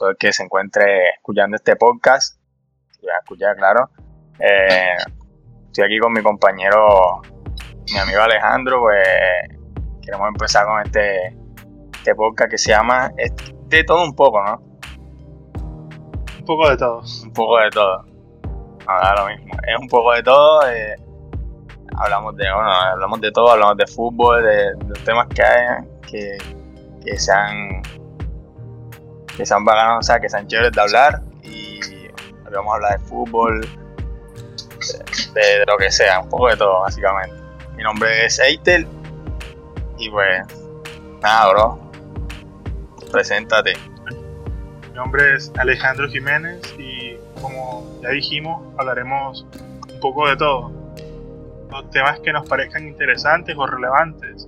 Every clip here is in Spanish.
todo el que se encuentre escuchando este podcast, ya escuchar, claro. Eh, estoy aquí con mi compañero, mi amigo Alejandro, pues queremos empezar con este, este podcast que se llama De todo un poco, ¿no? Un poco de todo. Un poco de todo. No, lo mismo. Es un poco de todo. Eh, hablamos de, bueno, hablamos de todo, hablamos de fútbol, de, los temas que hay, que, que sean que sean bacanos, o sea, que sean chéveres de hablar y vamos a hablar de fútbol, de, lo que sea, un poco de todo, básicamente. Mi nombre es Eitel y pues, nada, bro, preséntate. Mi nombre es Alejandro Jiménez y como ya dijimos, hablaremos un poco de todo los temas que nos parezcan interesantes o relevantes.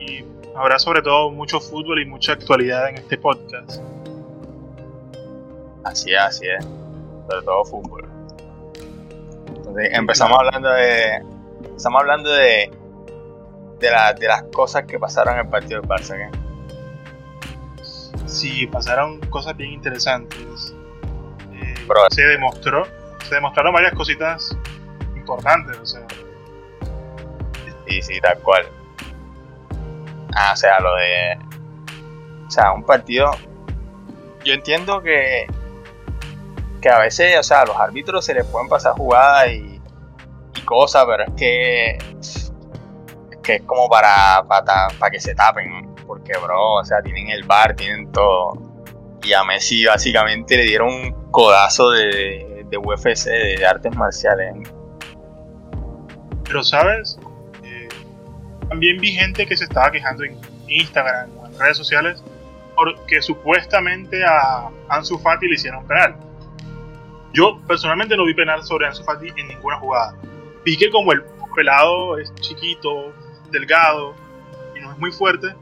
Y habrá sobre todo mucho fútbol y mucha actualidad en este podcast. Así es, así es. Sobre todo fútbol. Entonces, empezamos hablando de. Empezamos hablando de. De, de las cosas que pasaron en el partido del Barça, ¿qué? Sí, pasaron cosas bien interesantes. Eh, se demostró, se demostraron varias cositas importantes, o sea, Sí, sí, tal cual. Ah, o sea, lo de. O sea, un partido. Yo entiendo que. Que a veces, o sea, a los árbitros se les pueden pasar jugadas y, cosas, pero es que. Es como para, para, que se tapen. Porque, bro, o sea, tienen el bar, tienen todo. Y a Messi básicamente le dieron un codazo de, de UFC, de artes marciales. Pero, ¿sabes? También vi gente que se estaba quejando en Instagram o en redes sociales porque supuestamente a Ansu Fati le hicieron penal. Yo personalmente no vi penal sobre Ansu Fati en ninguna jugada. Vi que como el pelado es chiquito, delgado y no es muy fuerte,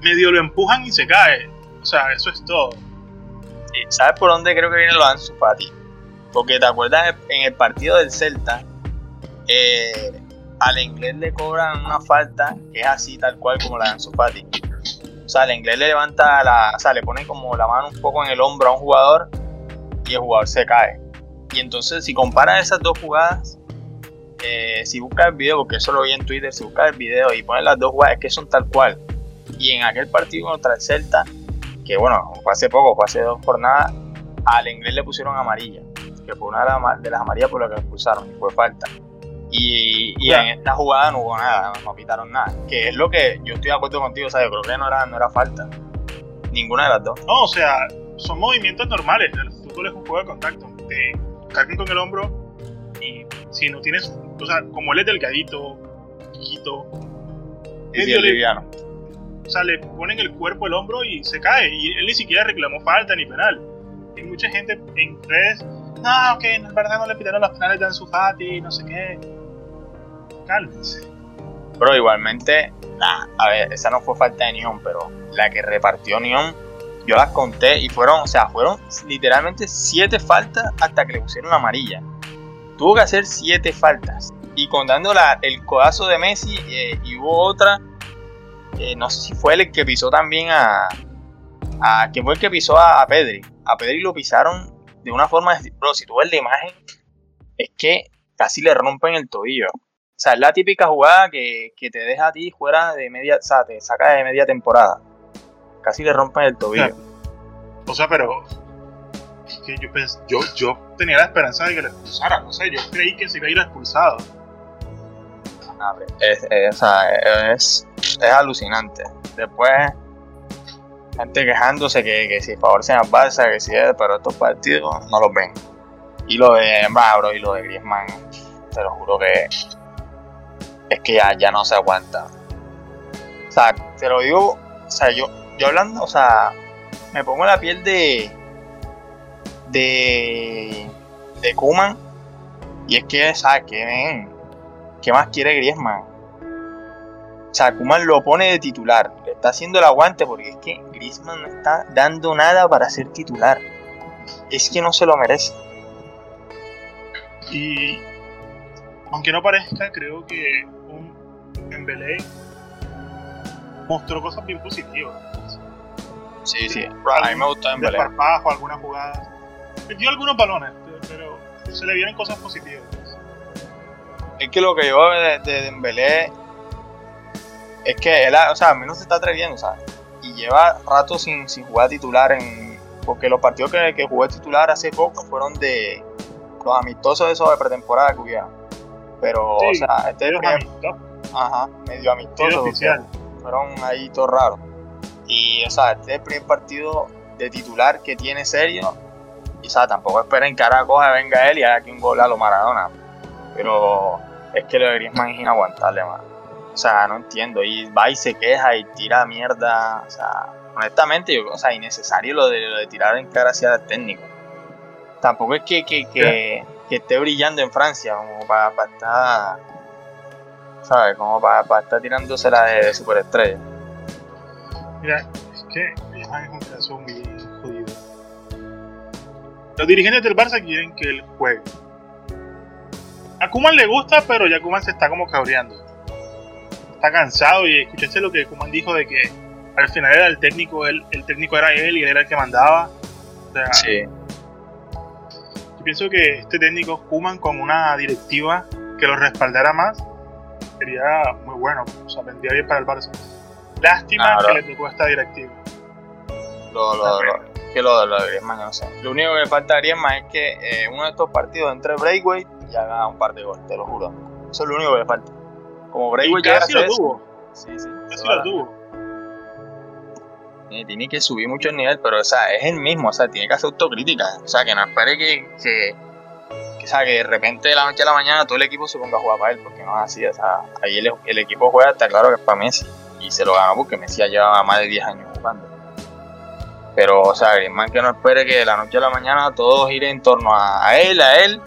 medio lo empujan y se cae. O sea, eso es todo. ¿Sabes por dónde creo que viene lo Ansu Fati? Porque te acuerdas en el partido del Celta, eh, al inglés le cobran una falta que es así tal cual como la de Ansu Fati. O sea, el inglés le levanta la, o sea, le pone como la mano un poco en el hombro a un jugador y el jugador se cae. Y entonces, si comparas esas dos jugadas, eh, si buscas el video, porque eso lo vi en Twitter, si buscas el video y pones las dos jugadas, es que son tal cual. Y en aquel partido contra el Celta, que bueno, fue hace poco, fue hace dos jornadas, al inglés le pusieron amarilla, que fue una de las, amarillas por las que expulsaron, y fue falta. Y, en esta jugada no hubo nada, no pitaron nada. Que es lo que yo estoy de acuerdo contigo, o sea, yo creo que no era, no era falta. Ninguna de las dos. No, o sea, son movimientos normales. Fútbol es un juego de contacto. Te cargan con el hombro y si no tienes, o sea, como él es delgadito, chiquito, es liviano. O sea, le ponen el cuerpo el hombro y se cae. Y él ni siquiera reclamó falta ni penal. Hay mucha gente en redes, no, que en verdad no le pidieron los penales de Ansu Fati, no sé qué cálmense. Pero igualmente, a ver, esa no fue falta de Neon, pero la que repartió Neon, yo las conté y fueron, o sea, fueron literalmente siete faltas hasta que le pusieron la amarilla. Tuvo que hacer siete faltas. Y contando la, el codazo de Messi, eh, y hubo otra, eh, no sé si fue el que pisó también a. a ¿Quién fue el que pisó a, Pedri? A Pedri lo pisaron de una forma. Bro, si tú ves la imagen, es que casi le rompen el tobillo. O sea, es la típica jugada que, te deja a ti fuera de media, o sea, te saca de media temporada. Casi le rompen el tobillo. O sea, pero es que yo, yo, yo tenía la esperanza de que le expulsaran. No sé, yo creí que se iba a ir expulsado. Es, es, es, es alucinante. Después, gente quejándose que, que si favorecen al Barça, que si es, pero estos partidos no los ven. Y lo de Mabro y lo de Griezmann, te lo juro que es que ya, ya no se aguanta. O sea, te lo digo, o sea, yo, yo hablando, o sea, me pongo la piel de. de. de Kuman. Y es que, ¿sabes qué, ¿Qué más quiere Griezmann? O sea, Kuman lo pone de titular. Le está haciendo el aguante porque es que Griezmann no está dando nada para ser titular. Es que no se lo merece. Y aunque no parezca, creo que un Belé mostró cosas bien positivas. Sí, sí, a mí me gustó en Belé. Desparpajo, algunas jugadas. Metió algunos balones, pero se le vieron cosas positivas. Es que lo que yo de, de Dembélé es que él, o sea, a mí no se está atreviendo, ¿sabes? Y lleva rato sin, sin jugar titular en. Porque los partidos que, que jugué titular hace poco fueron de los amistosos esos de pretemporada que hubieron. Pero, o sea, este es el primer, Ajá, medio amistoso. Fueron ahí todos raros. Y, o sea, este es el primer partido de titular que tiene serio. Y, o sea, tampoco esperen que ahora coja, venga él y haga aquí un gol a lo Maradona. Pero es que lo de Griezmann es inaguantable, man. O sea, no entiendo. Y va y se queja y tira mierda. O sea, honestamente, yo, o sea, innecesario lo de, lo de tirar en cara hacia el técnico. Tampoco es que, que, que, esté brillando en Francia, como para, para estar. ¿Sabes? Como para, para estar tirándosela de, de superestrella. Mira, es que Griezmann es un caso muy jodido. Los dirigentes del Barça quieren que él juegue. A Kuman le gusta, pero ya Kuman se está como cabreando está cansado y escuchaste lo que Kuman dijo de que al final era el técnico, el técnico era él y él era el que mandaba. sí. Yo pienso que este técnico Kuman con una directiva que lo respaldara más sería muy bueno, o sea, vendría bien para el Barça. Lástima que le tocó esta directiva. Lo, lo, lo, que lo, lo de Griezmann, no sé. Lo único que me falta a Griezmann es que eh, uno de estos partidos entre breakaway y haga un par de goles, te lo juro. Eso es lo único que me falta. Como Braithwaite ya lo tuvo. Sí, sí. Casi lo tuvo. Tiene que subir mucho el nivel, pero o sea, es el mismo, o sea, tiene que hacer autocrítica. O sea, que no espere que, que, que, o sea, que de repente de la noche a la mañana todo el equipo se ponga a jugar para él, porque no es así. O sea, ahí el, el equipo juega, está claro que es para Messi. Y se lo ganó porque Messi ya lleva más de 10 años jugando. Pero, o sea, Griezmann que no espere que de la noche a la mañana todo gire en torno a, él, a él,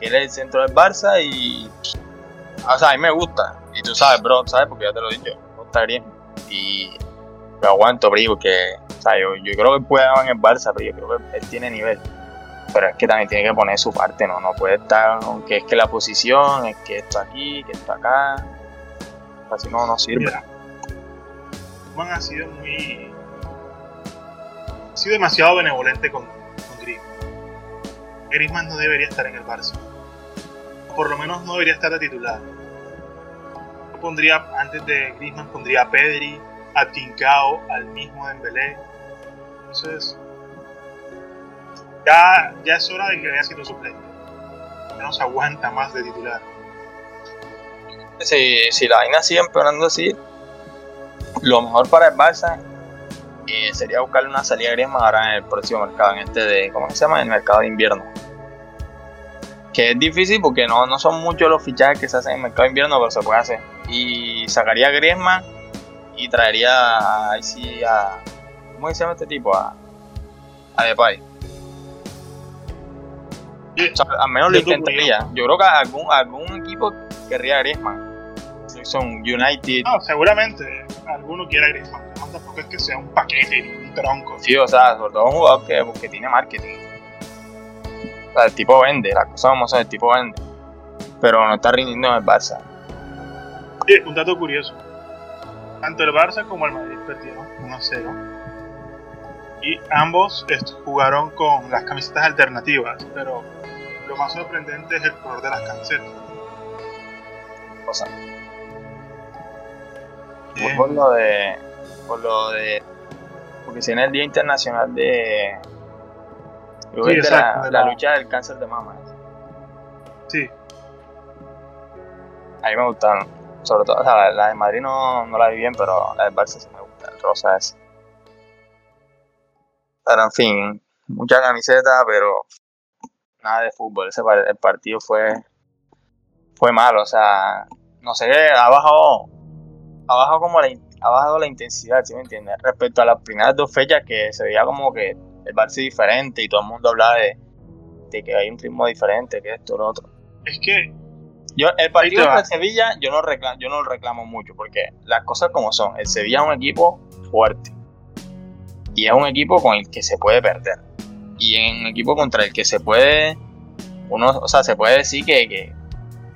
que él es el centro del Barça y o sea, a mí me gusta. Y tú sabes, bro, ¿sabes? Porque ya te lo he dicho. Me gusta bien. Y lo aguanto, bro, porque, o sea, yo, yo creo que puede en el Barça, pero yo creo que él tiene nivel. Pero es que también tiene que poner su parte, ¿no? No puede estar, aunque es que la posición, es que esto aquí, que esto acá. Así no, no sirve. Ha sido muy. Ha sido demasiado benevolente con, con Griezmann. No debería estar en el Barça por lo menos no debería estar de titular. Pondría, antes de Griezmann, pondría a Pedri, a Tincao, al mismo Dembélé. Entonces, ya, ya es hora de que vaya siendo suplente. Ya no se aguanta más de titular. Si, si la vaina sigue empeorando así, lo mejor para el Barça eh, sería buscarle una salida a Griezmann ahora en el próximo mercado, en este de, ¿cómo se llama? En el mercado de invierno que es difícil porque no, no son muchos los fichajes que se hacen en el mercado de invierno, pero se puede hacer. Y sacaría a Griezmann y traería ahí sí a. ¿Cómo se llama este tipo? A, a Depay. al menos lo intentaría. Yo creo que algún, algún equipo querría a Griezmann. Son United. No, seguramente alguno quiere a Griezmann. No tampoco es que sea un paquete ni un tronco. Sí, o sea, sobre todo un jugador que, que tiene marketing sea, el tipo vende, las cosas como son, el tipo vende. Pero no está rindiendo en el Barça. Sí, un dato curioso. Tanto el Barça como el Madrid perdieron 1-0. Y ambos jugaron con las camisetas alternativas, pero lo más sorprendente es el color de las camisetas. Por lo de. Por lo de. Porque si en el Día Internacional de, la, lucha del cáncer de mama. Sí. A mí me gustaron. Sobre todo, o sea, la, de Madrid no, no, la vi bien, pero la de Barça sí me gusta, el rosa es. Pero en fin, mucha camiseta, pero nada de fútbol. Ese el partido fue fue malo, o sea, no sé qué, ha bajado, ha bajado como la, ha bajado la intensidad, ¿sí me entiendes? Respecto a las primeras dos fechas que se veía como que el Barça es diferente y todo el mundo habla de, de que hay un ritmo diferente, que esto, lo otro. Es que. Yo, el partido de Sevilla, yo no, reclamo, yo no lo reclamo mucho, porque las cosas como son. El Sevilla es un equipo fuerte. Y es un equipo con el que se puede perder. Y en un equipo contra el que se puede. Uno, o sea, se puede decir que, que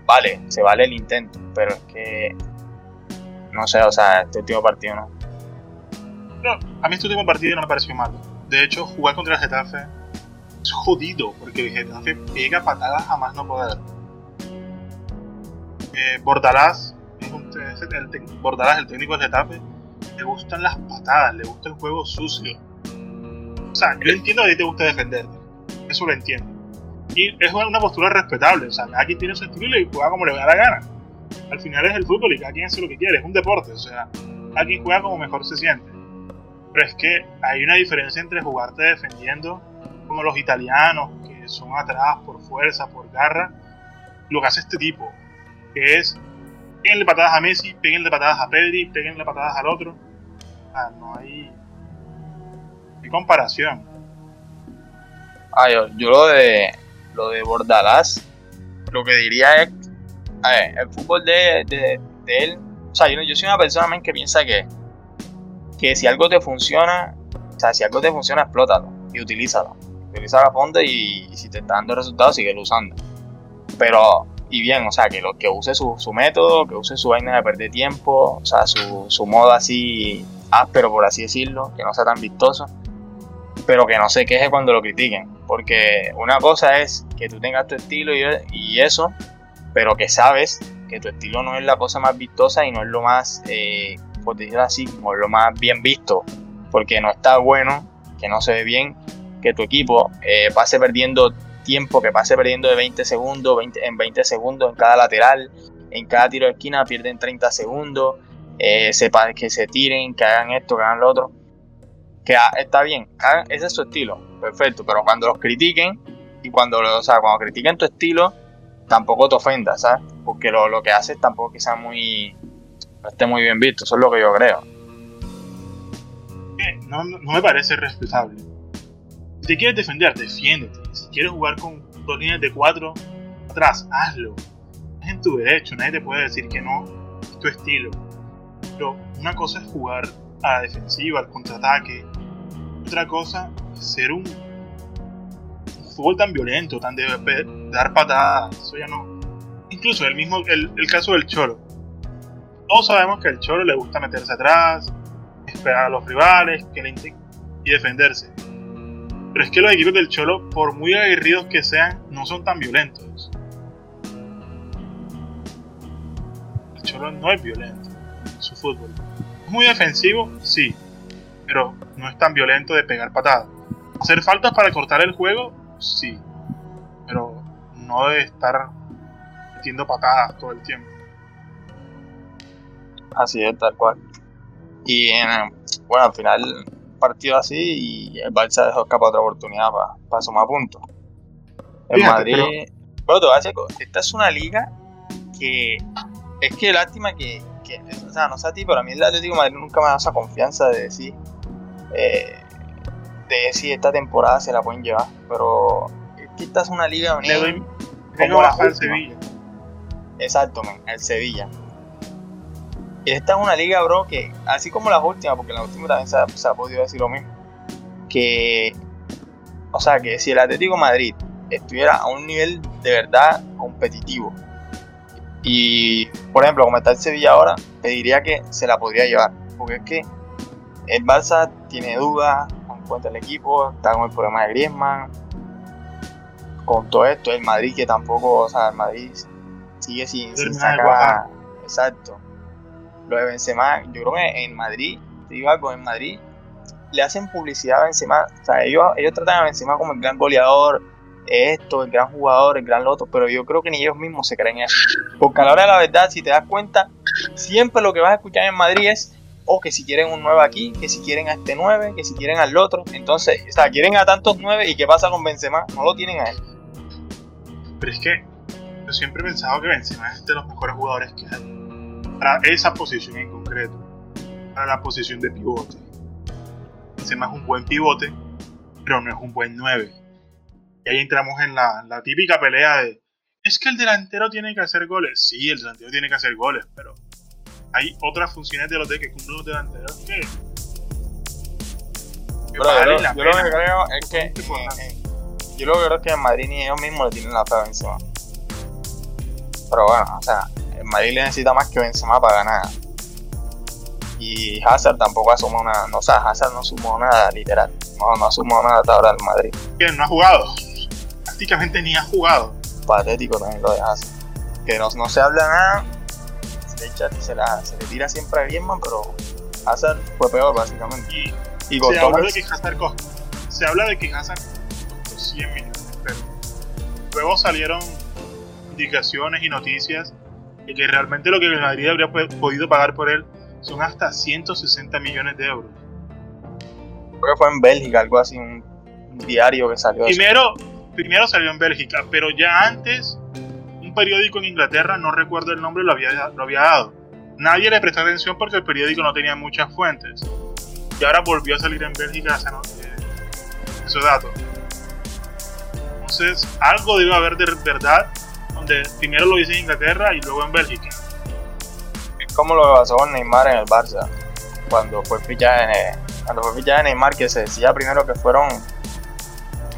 vale, se vale el intento, pero es que no sé, o sea, este último partido no. a mí este último partido no me pareció mal. De hecho, jugar contra el Getafe es jodido, porque el Getafe pega patadas a más no poder. Eh, Bordalás, el, técnico del Getafe, le gustan las patadas, le gusta el juego sucio. O sea, yo entiendo que a ti te gusta defenderte, eso lo entiendo. Y es una postura respetable, o sea, quien tiene su estilo y juega como le da la gana. Al final es el fútbol y cada quien hace lo que quiere, es un deporte, o sea, cada quien juega como mejor se siente. Pero es que hay una diferencia entre jugarte defendiendo, como los italianos, que son atrás por fuerza, por garra, lo que hace este tipo, que es peguenle patadas a Messi, peguenle patadas a Pedri, peguenle patadas al otro. Ah, no hay, comparación. Ah, yo, yo, lo de lo de Bordalás, lo que diría es, a ver, el fútbol de, él, o sea, yo, yo soy una persona que piensa que que si algo te funciona, o sea, si algo te funciona, explótalo y utilízalo. Utiliza la fonte y, si te está dando resultados, sigue usando. Pero, y bien, o sea, que, lo, que use su, método, que use su vaina de perder tiempo, o sea, su, su modo así áspero, por así decirlo, que no sea tan vistoso, pero que no se queje cuando lo critiquen. Porque una cosa es que tú tengas tu estilo y, y eso, pero que sabes que tu estilo no es la cosa más vistosa y no es lo más eh, por así, como lo más bien visto, porque no está bueno, que no se ve bien, que tu equipo eh, pase perdiendo tiempo, que pase perdiendo de 20 segundos, 20, en 20 segundos en cada lateral, en cada tiro de esquina pierden 30 segundos, eh, que se tiren, que hagan esto, que hagan lo otro. Que está bien, ese es su estilo, perfecto, pero cuando los critiquen y cuando, o sea, cuando critiquen tu estilo, tampoco te ofendas, ¿sabes? Porque lo, lo que haces tampoco sea muy, no esté muy bien visto, eso es lo que yo creo. No, no me parece respetable. Si te quieres defender, defiéndete. Si quieres jugar con dos líneas de cuatro atrás, hazlo. Es en tu derecho, nadie te puede decir que no, es tu estilo. Pero una cosa es jugar a la defensiva, al contraataque. Otra cosa es ser un, fútbol tan violento, tan de, dar patadas. Eso ya no. Incluso el mismo, el, el caso del Cholo todos sabemos que al Cholo le gusta meterse atrás, esperar a los rivales que le y defenderse. Pero es que los equipos del Cholo, por muy aguerridos que sean, no son tan violentos. El Cholo no es violento en su fútbol. Es muy defensivo, sí, pero no es tan violento de pegar patadas. Hacer faltas para cortar el juego, sí, pero no de estar metiendo patadas todo el tiempo. Así es, tal cual. Y bueno, al final partido así y el Barça dejó escapar otra oportunidad para sumar puntos. En Madrid. Pero... te voy a decir, esta es una liga que es que lástima que, que, o sea, no sé a ti, pero a mí el Atlético de Madrid nunca me da esa confianza de decir, eh, de decir esta temporada se la pueden llevar, pero esta es una liga unida. como la Sevilla. Exacto, el Sevilla esta es una liga, bro, que así como las últimas, porque en las últimas también se ha, podido decir lo mismo, que, o sea, que si el Atlético Madrid estuviera a un nivel de verdad competitivo, y por ejemplo, como está el Sevilla ahora, te diría que se la podría llevar, porque es que el Barça tiene dudas en cuanto al equipo, está con el problema de Griezmann, con todo esto, el Madrid que tampoco, o sea, el Madrid sigue sin, sin sacar. Exacto lo de Benzema, yo creo que en Madrid, te digo algo, en Madrid le hacen publicidad a Benzema, o sea, ellos, ellos tratan a Benzema como el gran goleador, esto, el gran jugador, el gran loto, pero yo creo que ni ellos mismos se creen eso. Porque a la hora de la verdad, si te das cuenta, siempre lo que vas a escuchar en Madrid es, o que si quieren un 9 aquí, que si quieren a este 9, que si quieren al otro. Entonces, o sea, quieren a tantos 9 y ¿qué pasa con Benzema? No lo tienen a él. Pero es que yo siempre he pensado que Benzema es de los mejores jugadores que hay para esa posición en concreto, para la posición de pivote. Benzema es un buen pivote, pero no es un buen 9. Y ahí entramos en la, la típica pelea de, es que el delantero tiene que hacer goles. Sí, el delantero tiene que hacer goles, pero hay otras funciones de los de que cumplen los delanteros que... yo, lo que creo es que... Eh, yo lo que creo es que en Madrid ni ellos mismos le tienen la fe a Benzema. Pero bueno, o sea, Madrid le necesita más que Benzema para ganar. Y Hazard tampoco asumó nada, no, o sea, Hazard no sumó nada, literal. No, no asumó nada hasta ahora en Madrid. Que no ha jugado. Prácticamente ni ha jugado. Patético también lo de Hazard. Que no, no se habla nada. Echa, se, la, se le tira siempre a Griezmann, pero Hazard fue peor, básicamente. Y Y se, habla de que Hazard costó, se habla de que Hazard costó 100 millones, pero luego salieron indicaciones y noticias de que realmente lo que el Madrid habría po- podido pagar por él son hasta 160 millones de euros. creo que fue en Bélgica, algo así, un, diario que salió. Primero, primero salió en Bélgica, pero ya antes periódico en Inglaterra, no recuerdo el nombre, lo había, lo había dado. Nadie le prestó atención porque el periódico no tenía muchas fuentes. Y ahora volvió a salir en Bélgica eh, ese dato. Entonces, algo debe haber de verdad, donde primero lo dice en Inglaterra y luego en Bélgica. Es como lo que pasó con Neymar en el Barça. Cuando fue fichaje, en- cuando fue Neymar, que se decía primero que fueron,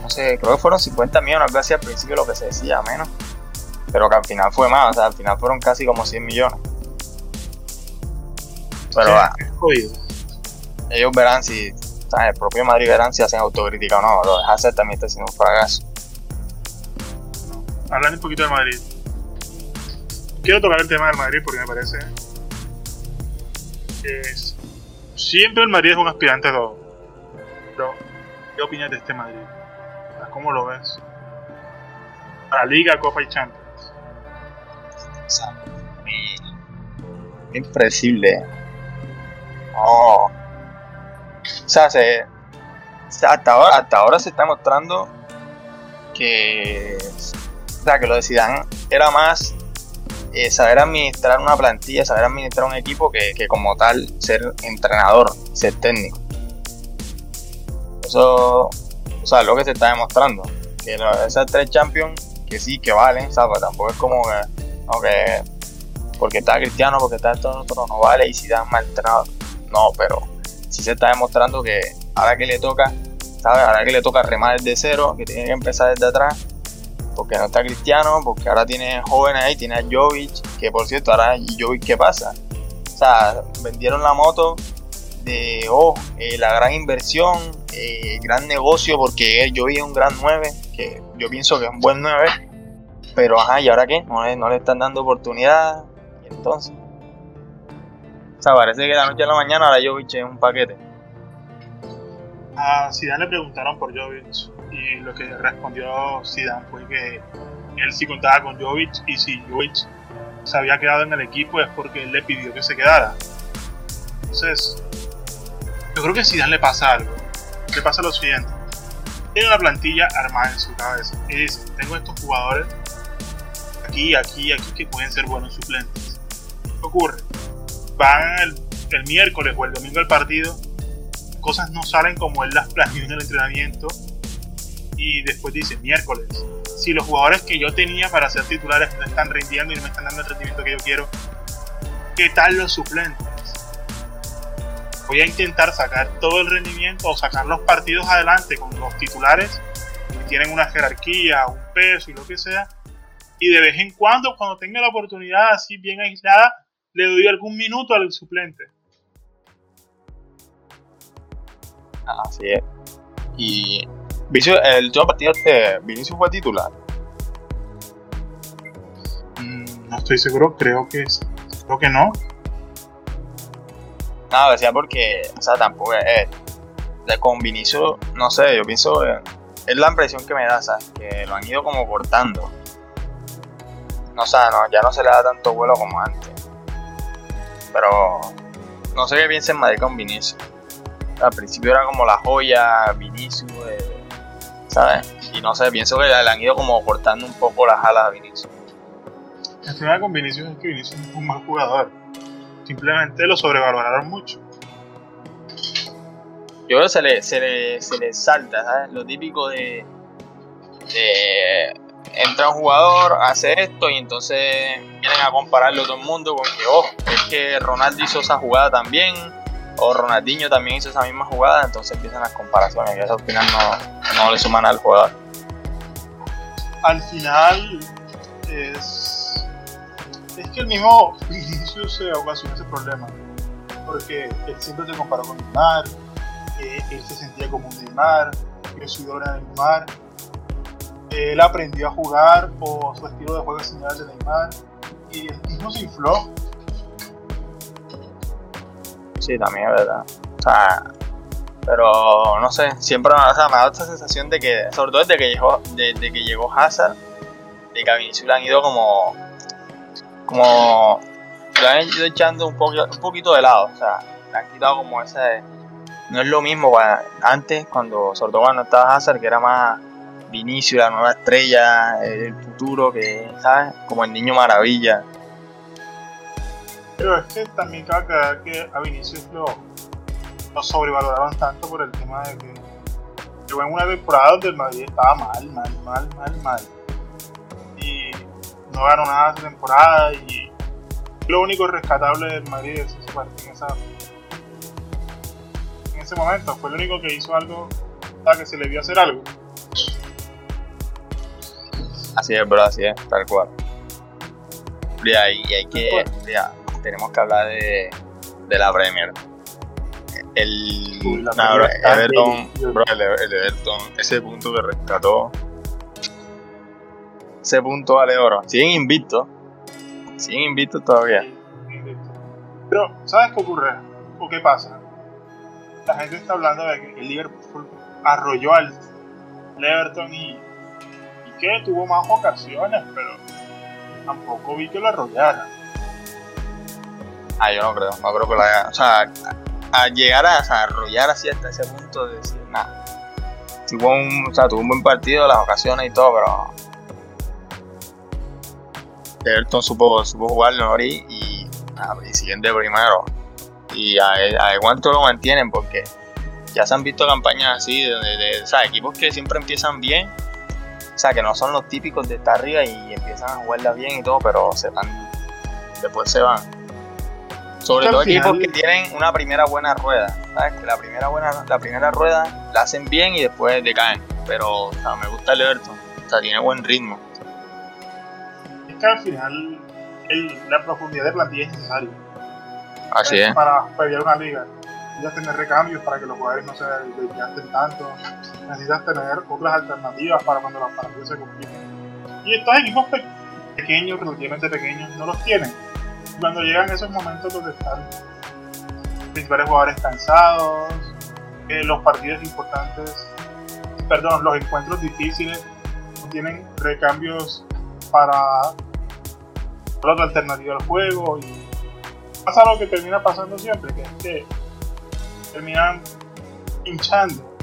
no sé, creo que fueron 50 millones, algo así al principio lo que se decía, menos. Pero que al final fue más, o sea, al final fueron casi como 100 millones. Pero ah, ellos verán si, o sea, el propio Madrid verán si hacen autocrítica o no. Lo de Hazard también está siendo un fracaso. Hablando un poquito de Madrid. Quiero tocar el tema del Madrid porque me parece que es- siempre el Madrid es un aspirante a todo. Pero, ¿qué opinas de este Madrid? ¿Cómo lo ves? Para Liga, Copa y Champions. O sea, muy, impredecible. No. O sea, se, o sea, hasta, ahora, hasta ahora se está mostrando que, o sea, que lo de Zidane era más eh, saber administrar una plantilla, saber administrar un equipo que, que como tal ser entrenador, ser técnico. Eso, o sea, lo que se está demostrando. Que esas tres Champions, que sí, que valen, ¿sabes? Pero tampoco es como que no, que porque está Cristiano, porque está todo otro no vale y si dan mal entrenador. No, pero sí se está demostrando que ahora que le toca, ¿sabes? Ahora que le toca remar desde cero, que tiene que empezar desde atrás, porque no está Cristiano, porque ahora tiene jóvenes ahí, tiene a Jovic, que por cierto, ahora Jovic, ¿qué pasa? O sea, vendieron la moto de, oh, eh, la gran inversión, eh, gran negocio, porque Jovic es un gran 9, que yo pienso que es un buen 9, pero ajá, ¿y ahora qué? No le, están dando oportunidad. Y entonces. O sea, parece que de la noche a la mañana ahora Jovic es un paquete. A Zidane le preguntaron por Jovic y lo que respondió Zidane fue que él sí contaba con Jovic y si Jovic se había quedado en el equipo es porque él le pidió que se quedara. Entonces, yo creo que a Zidane le pasa algo. Le pasa lo siguiente. Tiene una plantilla armada en su cabeza. Y dice, tengo estos jugadores aquí, aquí, aquí que pueden ser buenos suplentes. ¿Qué ocurre? Van el, miércoles o el domingo al partido cosas no salen como él las planeó en el entrenamiento y después dice miércoles si los jugadores que yo tenía para ser titulares no están rindiendo y no me están dando el rendimiento que yo quiero ¿qué tal los suplentes? voy a intentar sacar todo el rendimiento o sacar los partidos adelante con los titulares que tienen una jerarquía, un peso y lo que sea y de vez en cuando cuando tenga la oportunidad así bien aislada le doy algún minuto al suplente Así es. Y Vinicius, el último partido este, Vinicius fue titular. Mm, No estoy seguro, creo que es- creo que no. Nada, decía porque, o sea, tampoco es. eh, de- con Vinicius, no sé, yo pienso. es la impresión que me da, ¿sabes? Que lo han ido como cortando. No, o sea, no, ya no se le da tanto vuelo como antes. Pero no sé qué piensa en Madrid con Vinicius. Al principio era como la joya, Vinicius, eh, ¿sabes? Y no sé, pienso que le han ido como cortando un poco las alas a Vinicius. El problema con Vinicius es que Vinicius es un mal jugador. Simplemente lo sobrevaloraron mucho. Yo creo que se le, se le, se le salta, ¿sabes? Lo típico de, de entra un jugador, hace esto y entonces vienen a compararlo todo el mundo con que, oh, es que Ronaldo hizo esa jugada también, o Ronaldinho también hizo esa misma jugada, entonces empiezan las comparaciones y eso al final no, no le suman al jugador. Al final es. Es que el mismo Vinicius se ocasiona ese problema. porque él siempre se comparó con Neymar, eh, él se sentía como un Neymar, que su era Neymar. Él aprendió a jugar o su estilo de juego similar de Neymar y el mismo se infló. Sí, también es verdad. O sea, pero no sé, siempre o sea, me ha dado esta sensación de que, sobre todo desde que llegó, desde que llegó Hazard, de que a Vinicius le han ido como, como, lo han ido echando un, poco, un poquito de lado, o sea, le han quitado como ese, no es lo mismo antes, cuando, sobre todo cuando estaba Hazard, que era más Vinicius, la nueva estrella, el futuro, que, ¿sabes? Como el niño maravilla. Pero es que también cabe aclarar que a Vinicius lo, lo sobrevaloraron tanto por el tema de que llegó en una temporada donde el Madrid estaba mal, mal, mal, mal, mal. Y no ganó nada esa temporada y lo único rescatable del Madrid es ese partido en esa ese momento. Fue el único que hizo algo para que se le vio hacer algo. Así es, bro, así es, tal cual. Y hay, y hay que. Ya, tenemos que hablar de, de la Premier. El, Uy, la nah, bro, Everton, bro, el, el, Everton, ese punto que rescató. Ese punto vale oro. Siguen invictos. Siguen invictos todavía. Pero, ¿sabes qué ocurre? ¿O qué pasa? la gente está hablando de que el Liverpool arrolló al Everton y, y que tuvo más ocasiones, pero tampoco vi que lo arrollara. Ah, yo no creo, no creo que lo haya. O sea, a, llegar a, arrollar así hasta ese punto de decir nada. Tuvo un, o sea, tuvo un buen partido, las ocasiones y todo, pero. Everton supo, supo jugar y, y, y siguen de primero y a, a cuánto lo mantienen porque ya se han visto campañas así de, de, sea, equipos que siempre empiezan bien sea que no son los típicos de estar arriba y empiezan a jugarla bien y todo pero se van después se van. Sobre todo equipos que tienen una primera buena rueda sabes que la primera buena la primera rueda la hacen bien y después decaen pero o sea, me gusta el Everton o sea tiene buen ritmo. Es que al final el, la profundidad de plantilla es necesaria. Así es. Para pelear una liga. Necesitas tener recambios para que los jugadores no se desgasten tanto. Necesitas tener otras alternativas para cuando los partidos se compliquen. Y estos equipos pequeños, relativamente pequeños, no los tienen. Cuando llegan esos momentos donde están principales jugadores cansados, eh, los partidos importantes, perdón, los encuentros difíciles, no tienen recambios para otra alternativa al juego y pasa lo que termina pasando siempre, que es que terminan hinchando,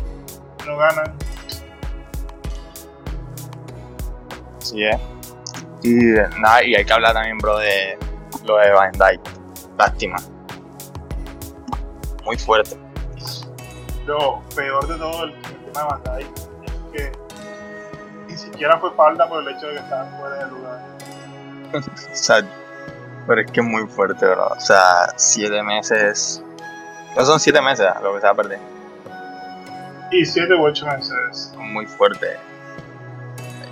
no ganan. Sí, eh. Y nada, y hay que hablar también, bro, de lo de Van Dyke. Lástima. Muy fuerte. Lo peor de todo el, tema de Van Dyke es que ni siquiera fue falta por el hecho de que estaban fuera de lugar. Exacto. Pero es que es muy fuerte, bro. O sea, siete meses. No son siete meses lo que se va a perder. Y siete u ocho meses. Muy fuerte.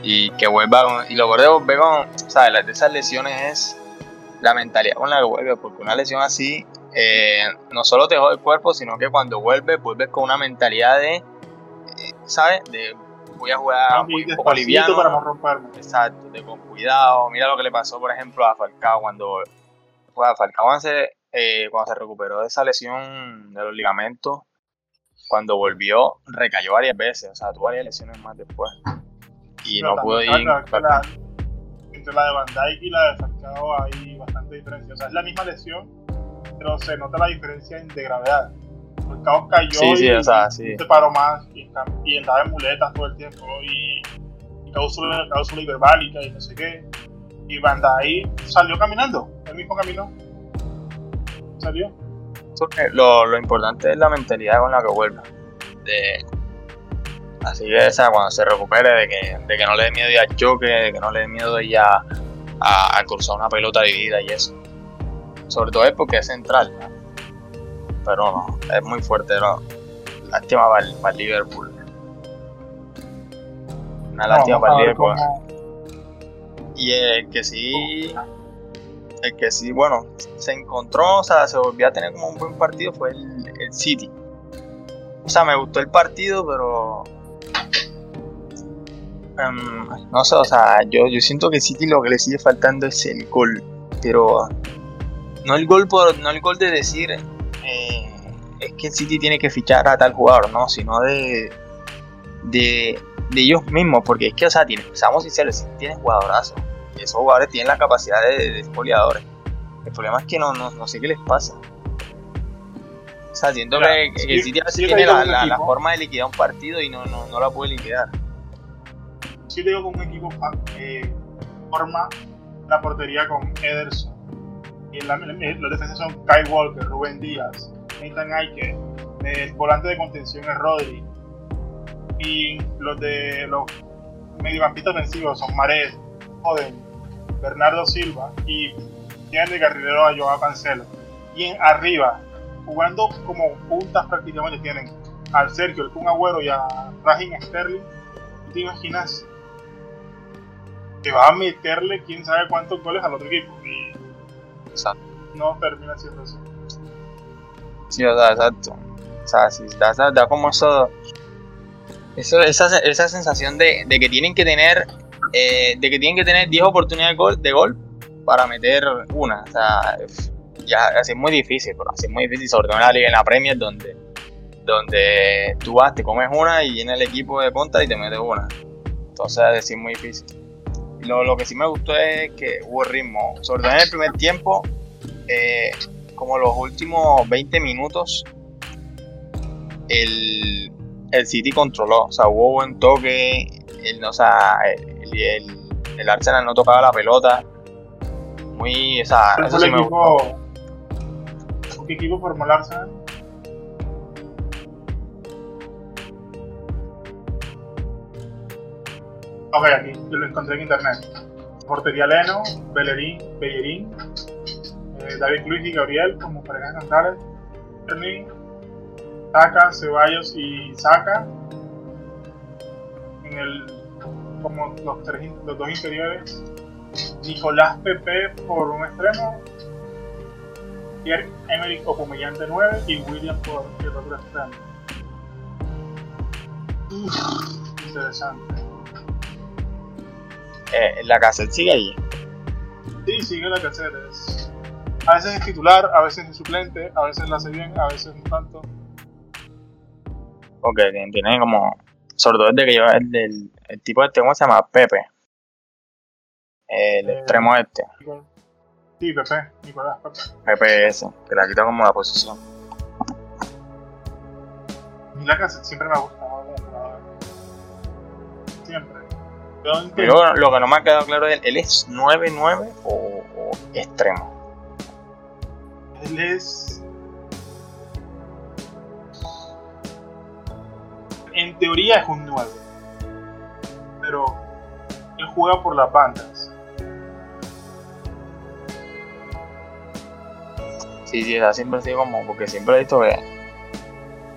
Y que vuelva Y lo que ve con. O sea, de esas lesiones es la mentalidad con la que vuelve. Porque una lesión así. Eh, no solo te jode el cuerpo, sino que cuando vuelves, vuelves con una mentalidad de. Eh, ¿Sabes? De voy a jugar un poco liviano. para no romperme. Exacto, de con cuidado. Mira lo que le pasó, por ejemplo, a Falcao cuando, pues, a Falcao eh, cuando se recuperó de esa lesión de los ligamentos, cuando volvió, recayó varias veces. O sea, tuvo varias lesiones más después. Y no pudo ir. la, entre la de Van Dijk y la de Falcao hay bastante diferencia. O sea, es la misma lesión, pero se nota la diferencia de gravedad el caos cayó sí, y, o sea, sí. se paró más y, y, andaba en muletas todo el tiempo y, y cláusula hiperbálica y no sé qué. Y ahí salió caminando, el mismo camino. Salió. Lo, lo importante es la mentalidad con la que vuelva. De, así que esa, cuando se recupere, de que, de que no le dé miedo ya al choque, de que no le dé miedo ya a, a cruzar una pelota dividida y eso. Sobre todo es porque es central. ¿no? pero no, es muy fuerte, ¿no? Lástima para el, para el Liverpool. Una lástima para el Liverpool. Y el que sí, el que sí, bueno, se encontró, o sea, se volvió a tener como un buen partido fue el, el City. O sea, me gustó el partido, pero em, no sé, o sea, yo, yo siento que City lo que le sigue faltando es el gol, pero no el gol por, no el gol de decir eh, es que el City tiene que fichar a tal jugador, no, sino de, de, de ellos mismos, porque es que, o sea, tiene, seamos sinceros, City tiene jugadorazos, esos jugadores tienen la capacidad de, de. El problema es que no, no, no sé qué les pasa. O sea, siento Mira, que, que el City a veces sí, tiene la, forma de liquidar un partido y no, no, no la puede liquidar. Sí te digo con un equipo eh, forma la portería con Ederson. Y la- eh, los defensas son Kyle Walker, Rubén Díaz, Nathan Aike, el volante de contención es Rodri. Y los de los mediocampistas ofensivos son Mared, Joden, Bernardo Silva y tienen de carrilero a Joao Cancelo. Y en arriba, jugando como puntas prácticamente tienen al Sergio, el Kun Agüero y a Raheem Sterling. ¿Tú ¿Te imaginas que va a meterle quién sabe cuántos goles al otro equipo? Y Exacto. no termina siendo así. Sí, o sea, exacto. O sea, sí, da, da- da como eso, eso esa, esa sensación de, de que tienen que tener eh, de que tienen que tener 10 oportunidades de gol, para meter una. O sea, ya es muy difícil, pero es muy difícil, sobre todo en la liga, en la Premier, donde, donde tú vas, te comes una y viene el equipo de punta y te mete una. Entonces, es muy difícil. Lo, que sí me gustó es que hubo ritmo, sobre todo en el primer tiempo, eh, como los últimos 20 minutos, el, el City controló, o sea, hubo buen toque, el, o sea, el, el, el Arsenal no tocaba la pelota, muy, o sea, ¿Cuál eso sí me gustó. equipo? ¿Qué equipo formó el Arsenal? Ok, aquí, yo lo encontré en internet. Portería Leno, Bellerín, Bellerín, eh, David Luis y Gabriel como parejas centrales, Sterling, Saka, Ceballos y Saka. En el, como los, tres, los dos interiores, Nicolás Pepe por un extremo, Pierre Emerick Aubameyang de 9 y William por el otro extremo. Uf, interesante. Eh, la casa sigue ahí. Sí, sigue la tercera. Es, a veces es titular, a veces es suplente, a veces la hace bien, a veces no tanto. Tiene, tiene como, sobre todo desde que lleva el, del- el tipo este, ¿cómo se llama? Pepe. El Eh, extremo este, Sí, Pepe, Nicolás Pepe. Pepe ese, que le ha quitado como la posición. La casa siempre me ha gustado. Siempre. Luego lo que no me ha quedado claro es, ¿él es 9-9 o, o extremo? Él es. En teoría es un 9. Pero él juega por las bandas. Sí, sí, siempre ha sido como, porque siempre he visto que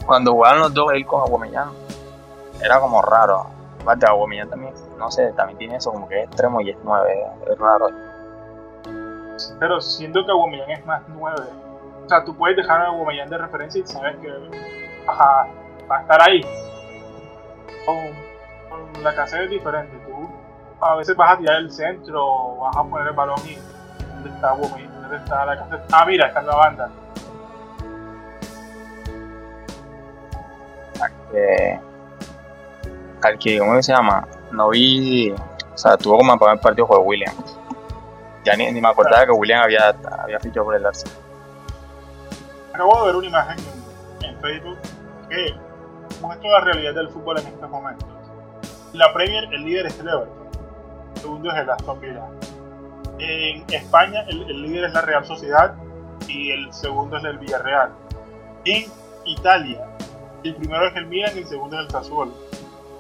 cuando jugaban los dos, él con Aguamellán, era como raro. Aparte, Aguamellán también, no sé, también tiene eso, como que es extremo y es 9, es raro. Pero siento que Aubameyang es más 9. O sea, tú puedes dejar a Aubameyang de referencia y sabes que ajá, va a estar ahí. Con la casa es diferente. Tú a veces vas a tirar el centro o vas a poner el balón y ¿dónde está Aubameyang? ¿Dónde está la casa? Ah, mira, está en la banda. Eh, al que, ¿cómo se llama? No vi, o sea, tuvo como el primer partido fue William. Ya ni, ni me acordaba que William había, había fichado por el Arsenal. Acabo de ver una imagen en, en Facebook que muestra la realidad del fútbol en estos momentos. La Premier, el líder es el Everton, el segundo es el Aston Villa. En España, el, el líder es la Real Sociedad y el segundo es el Villarreal. En Italia, el primero es el Milan y el segundo es el Sassuolo.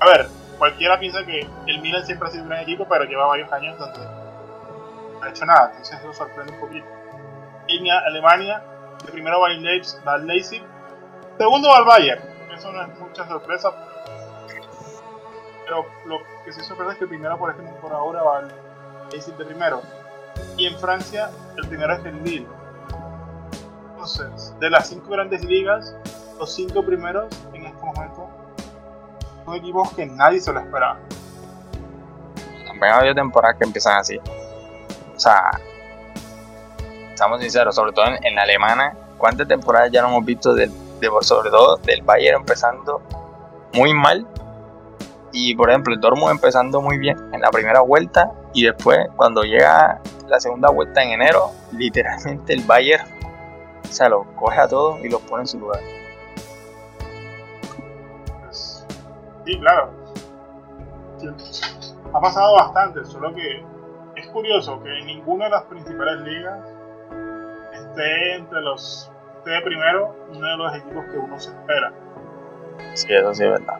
A ver, cualquiera piensa que el Milan siempre ha sido un gran equipo, pero lleva varios años donde no ha hecho nada, entonces eso sorprende un poquito. En Alemania, el primero va el Leipzig, va el Leipzig, segundo va el Bayern. Eso no es mucha sorpresa. Pero lo que sí sorprende es que el primero por, este, por ahora va el Leipzig de primero. Y en Francia, el primero es el Lille. Entonces, de las cinco grandes ligas, los cinco primeros en este momento son equipos que nadie se lo esperaba. También ha habido temporadas que empiezan así. O sea, estamos sinceros, sobre todo en, la alemana, ¿cuántas temporadas ya no hemos visto del, de, sobre todo del Bayern empezando muy mal? Y por ejemplo, el Dortmund empezando muy bien en la primera vuelta y después cuando llega la segunda vuelta en enero, literalmente el Bayern se los coge a todos y los pone en su lugar. Sí, claro. Ha pasado bastante, solo que es curioso que en ninguna de las principales ligas esté entre los esté primero uno de los equipos que uno se espera. Sí, eso sí es verdad.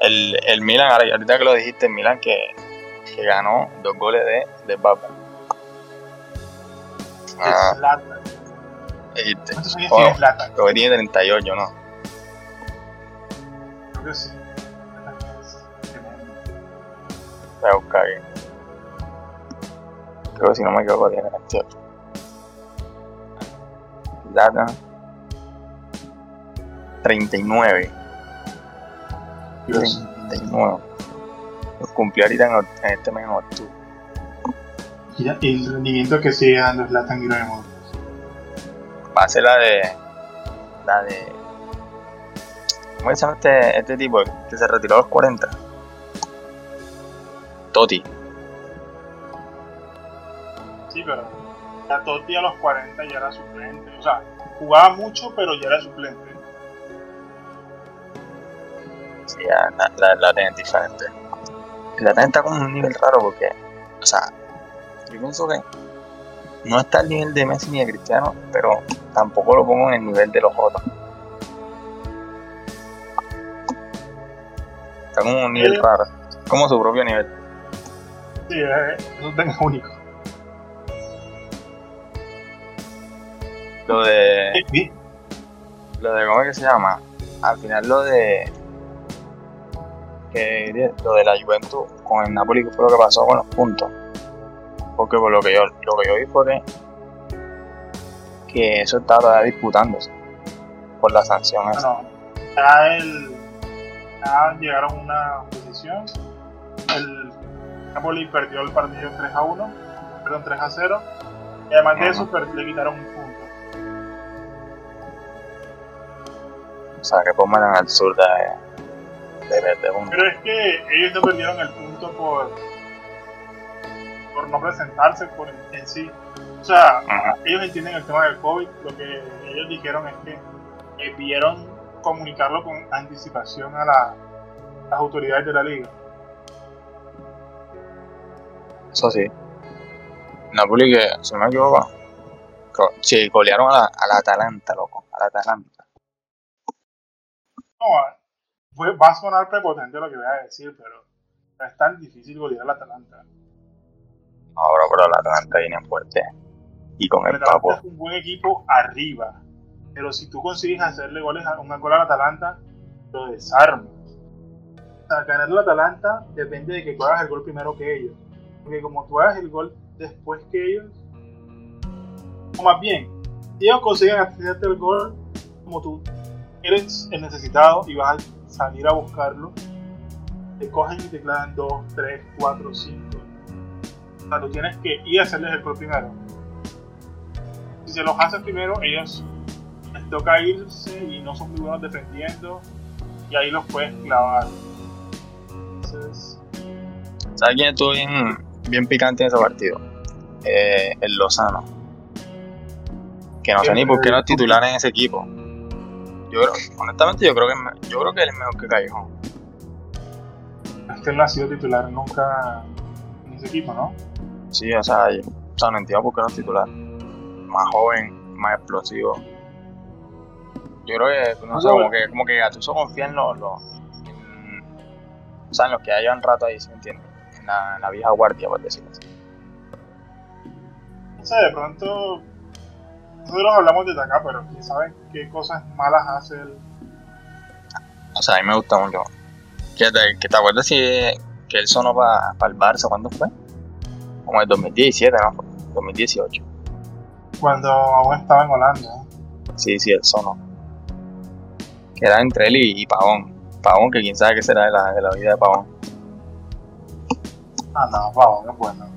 El, el Milan, ahorita que lo dijiste, el Milan que, que ganó dos goles de, de Papa. Ah, ¿Cuántos años tiene Zlatan? Creo que tiene 38, ¿no? Creo que sí. Voy a buscar aquí. Creo que si no me equivoco tiene 28. Zlatan. 39. 39. Los cumplió ahorita en, este mes en octubre. Y el rendimiento que sigue dando Zlatan Ibrahimovic va a ser la de. La de. ¿Cómo se llama este, este tipo que se retiró a los 40? Toti. Sí, pero la Toti a los 40 ya era suplente. O sea, jugaba mucho, pero ya era suplente. Sí, ya la, la, la tienen diferente. La tienen está como un nivel raro porque, o sea, yo pienso que no está al nivel de Messi ni de Cristiano, pero tampoco lo pongo en el nivel de los otros. Está como un nivel raro, como su propio nivel. Sí, eso es único. Lo de. Lo de, ¿cómo es que se llama? Al final lo de. Que, lo de la Juventus con el Napoli, que fue lo que pasó con los puntos porque por lo que yo, lo que yo vi fue que, eso estaba todavía disputándose por la sanción bueno, ya, el, ya llegaron a una decisión el Napoli perdió el partido 3 a 1 perdón 3 a 0 y además de eso le quitaron un punto. O sea que pongan al sur de, de, de, pero es que ellos no perdieron el punto por por no presentarse por en, sí. O sea, ellos entienden el tema del COVID, lo que ellos dijeron es que eh, vieron comunicarlo con anticipación a la, las autoridades de la liga. Eso sí. Napoli que, si no me equivoco, sí, golearon a la, a la Atalanta, loco, a la Atalanta. No, va a sonar prepotente lo que voy a decir, pero es tan difícil golear a la Atalanta. Ahora, pero la Atlanta viene fuerte. Y con el, Papo. Es un buen equipo arriba. Pero si tú consigues hacerle goles a una gol al Atalanta, lo desarmas. O sea, ganar al Atalanta depende de que tú hagas el gol primero que ellos. Porque como tú hagas el gol después que ellos, o más bien, si ellos consiguen hacerte el gol, como tú eres el necesitado y vas a salir a buscarlo, te cogen y te clavan 2, 3, 4, 5 o sea, tú tienes que ir a hacerles el gol primero. Si se los haces primero, ellos les toca irse y no son muy buenos defendiendo y ahí los puedes clavar. Entonces... ¿Sabes quién estuvo bien, bien picante en ese partido? Eh, el Lozano. Que no sé ni por qué no es titular en ese equipo. Yo creo, honestamente yo creo que yo creo que él es mejor que Callejón. Es que él no ha sido titular nunca en ese equipo, ¿no? Sí, o sea, o sea, no entiendo por qué no es titular. Más joven, más explosivo. Yo creo que, no sé, como que, como que Gattuso confía en los, los o sea, en los que hayan rato ahí, ¿sí me entiendes? En la, en la, vieja guardia, por decirlo así. No sé, de pronto nosotros hablamos desde acá, pero quién sabe qué cosas malas hace él. O sea, a mí me gusta mucho. ¿Qué te, que te acuerdas si que él sonó para pa el Barça? ¿Cuándo fue? como el 2017, ¿no? 2018. Cuando aún estaba en Holanda. Sí, sí, el sonó. Que era entre él y, Pavón. Pavón, que quién sabe qué será de la, de la vida de Pavón. Ah, no, Pavón es bueno.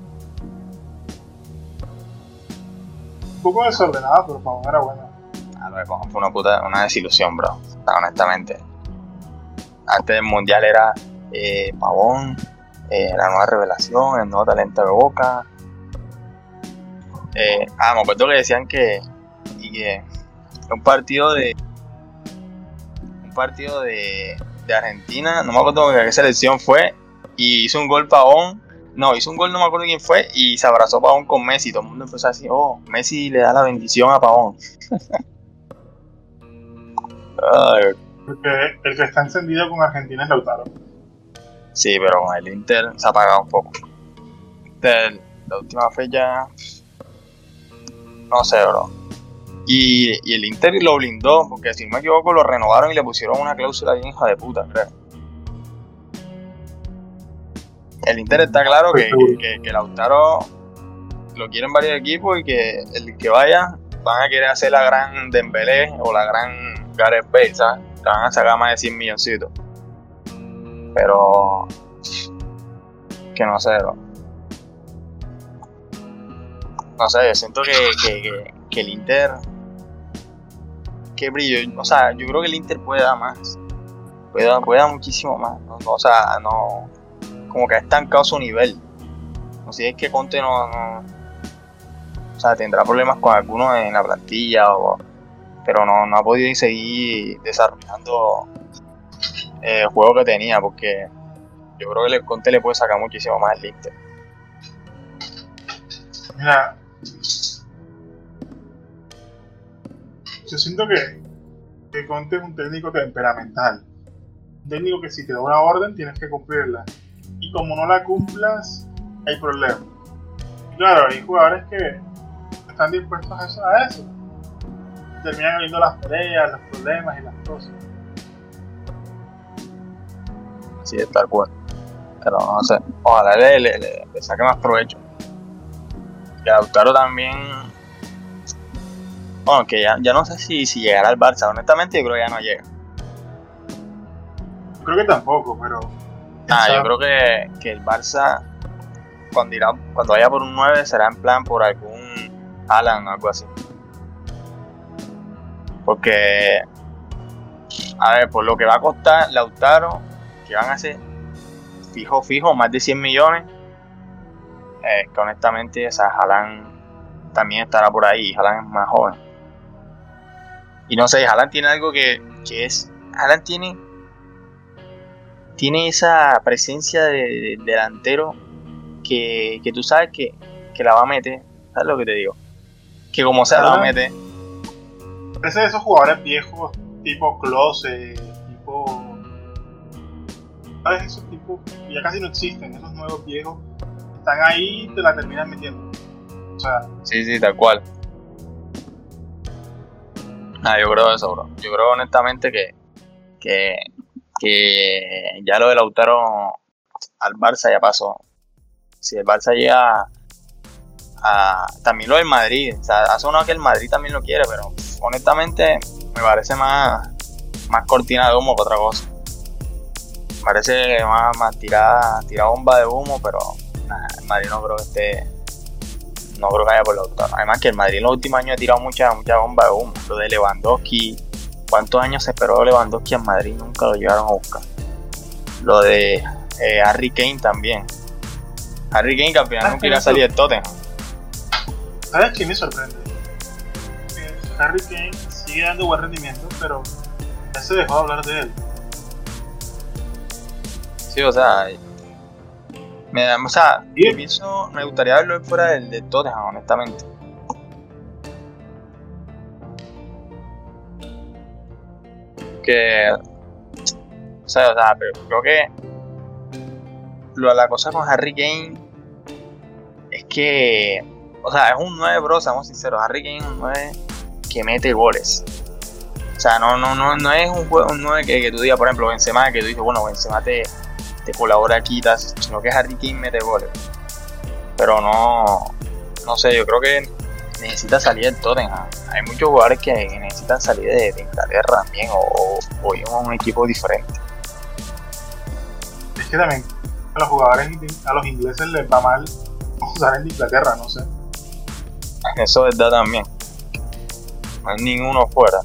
Un poco desordenado, pero Pavón era bueno. Ah, no, Pavón fue una puta, una desilusión, bro. Honestamente. Antes del mundial era eh, Pavón, eh, la nueva revelación, el nuevo talento de Boca. Eh, ah, me acuerdo que decían que, que un partido de un partido de, de Argentina, no me acuerdo qué selección fue, y hizo un gol Pavón, no, hizo un gol, no me acuerdo quién fue, y se abrazó Pavón con Messi, todo el mundo empezó así, oh, Messi le da la bendición a Pavón. Porque el que está encendido con Argentina es Lautaro. Sí, pero con el Inter se ha apagado un poco. La última fecha. No sé, bro. Y, el Inter lo blindó, porque si no me equivoco, lo renovaron y le pusieron una cláusula bien hija de puta, creo. El Inter está claro que, que, Lautaro lo quieren varios equipos y que el que vaya van a querer hacer la gran Dembélé o la gran Gareth Bale, ¿sabes? Que van a sacar más de 100 milloncitos. Pero. Que no sé, bro. No sé, siento que, que, el Inter. Que brillo. O sea, yo creo que el Inter puede dar más. Puede, dar muchísimo más. o sea, no. Como que ha estancado su nivel. Sé, es que Conte no, no. O sea, tendrá problemas con algunos en la plantilla, o, pero no, no ha podido seguir desarrollando el eh, juego que tenía, porque yo creo que el Conte le puede sacar muchísimo más el Inter. Mira, yo siento que Conte es un técnico temperamental. Un técnico que si te da una orden tienes que cumplirla. Y como no la cumplas, hay problemas. Claro, hay jugadores que están dispuestos a eso. A eso. Terminan habiendo las peleas, los problemas y las cosas. Sí, tal cual. Pero no sé, ojalá le, le, saque más provecho. Y Lautaro también. Bueno, que ya, ya no sé si, si llegará al Barça. Honestamente, yo creo que ya no llega. Creo que tampoco, pero. Ah, yo creo que, que el Barça, cuando, irá, cuando vaya por un 9, será en plan por algún Alan o algo así. Porque, a ver, por lo que va a costar Lautaro, que van a ser fijo, fijo, más de 100 millones. Eh, que honestamente, o sea, también estará por ahí. Jalan es más joven. Y no sé, Jalan tiene algo que, que es. Jalan tiene. Tiene esa presencia de, delantero que, que, tú sabes que, que, la va a meter. ¿Sabes lo que te digo? Que como sea, la va a meter. Ese de esos jugadores viejos, tipo Close, tipo ¿Sabes? Esos tipos ya casi no existen, esos nuevos viejos están ahí y te la terminan metiendo. O sea. Sí, sí, tal cual. Ah, yo creo eso, bro. Yo creo honestamente que, que, que ya lo del Lautaro al Barça ya pasó. Si el Barça llega a, también lo del Madrid, o sea, hace uno que el Madrid también lo quiere, pero honestamente me parece más, más cortina de humo que otra cosa parece más, más tirada, bomba de humo, pero el Madrid no creo que esté. No creo que haya por doctor. Además que el Madrid en los últimos años ha tirado mucha, mucha bomba de humo. Lo de Lewandowski. ¿Cuántos años se esperó Lewandowski en Madrid? Nunca lo llevaron a buscar. Lo de eh, Harry Kane también. Harry Kane que al final nunca iba a salir de Tottenham. ¿Sabes qué me sorprende? Harry Kane sigue dando buen rendimiento, pero ya se dejó de hablar de él o sea, me, o sea, me, pienso, me gustaría verlo fuera del de Tottenham, honestamente. Que, o sea, o sea, pero creo que lo, la cosa con Harry Kane es que, o sea, es un 9, bro, seamos sinceros. Harry Kane es un 9 que mete goles. O sea, no, no, no, no es un juego un 9 que, que tú digas, por ejemplo, Benzema, que tú dices, bueno, Benzema te, te colabora quitas, sino que Harry Kane mete goles. Pero no, no sé, yo creo que necesita salir del Tottenham. Hay muchos jugadores que necesitan salir de, Inglaterra también o, o, ir a un equipo diferente. Es que también a los jugadores, a los ingleses les va mal usar en Inglaterra, no sé. Eso es verdad también. No hay ninguno fuera.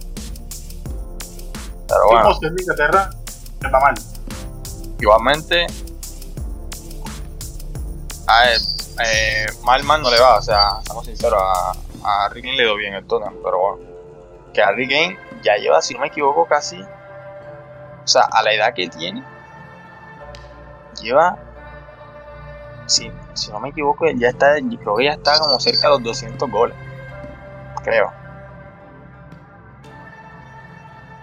Pero bueno. en Inglaterra les va mal. Igualmente, a él, eh, mal mal no le va, o sea, estamos sinceros, a, a Harry Kane le dio bien el Tottenham, pero bueno, que Harry Kane ya lleva, si no me equivoco, casi, o sea, a la edad que tiene, lleva, si, si no me equivoco, ya está, creo que ya está como cerca de los 200 goles, creo.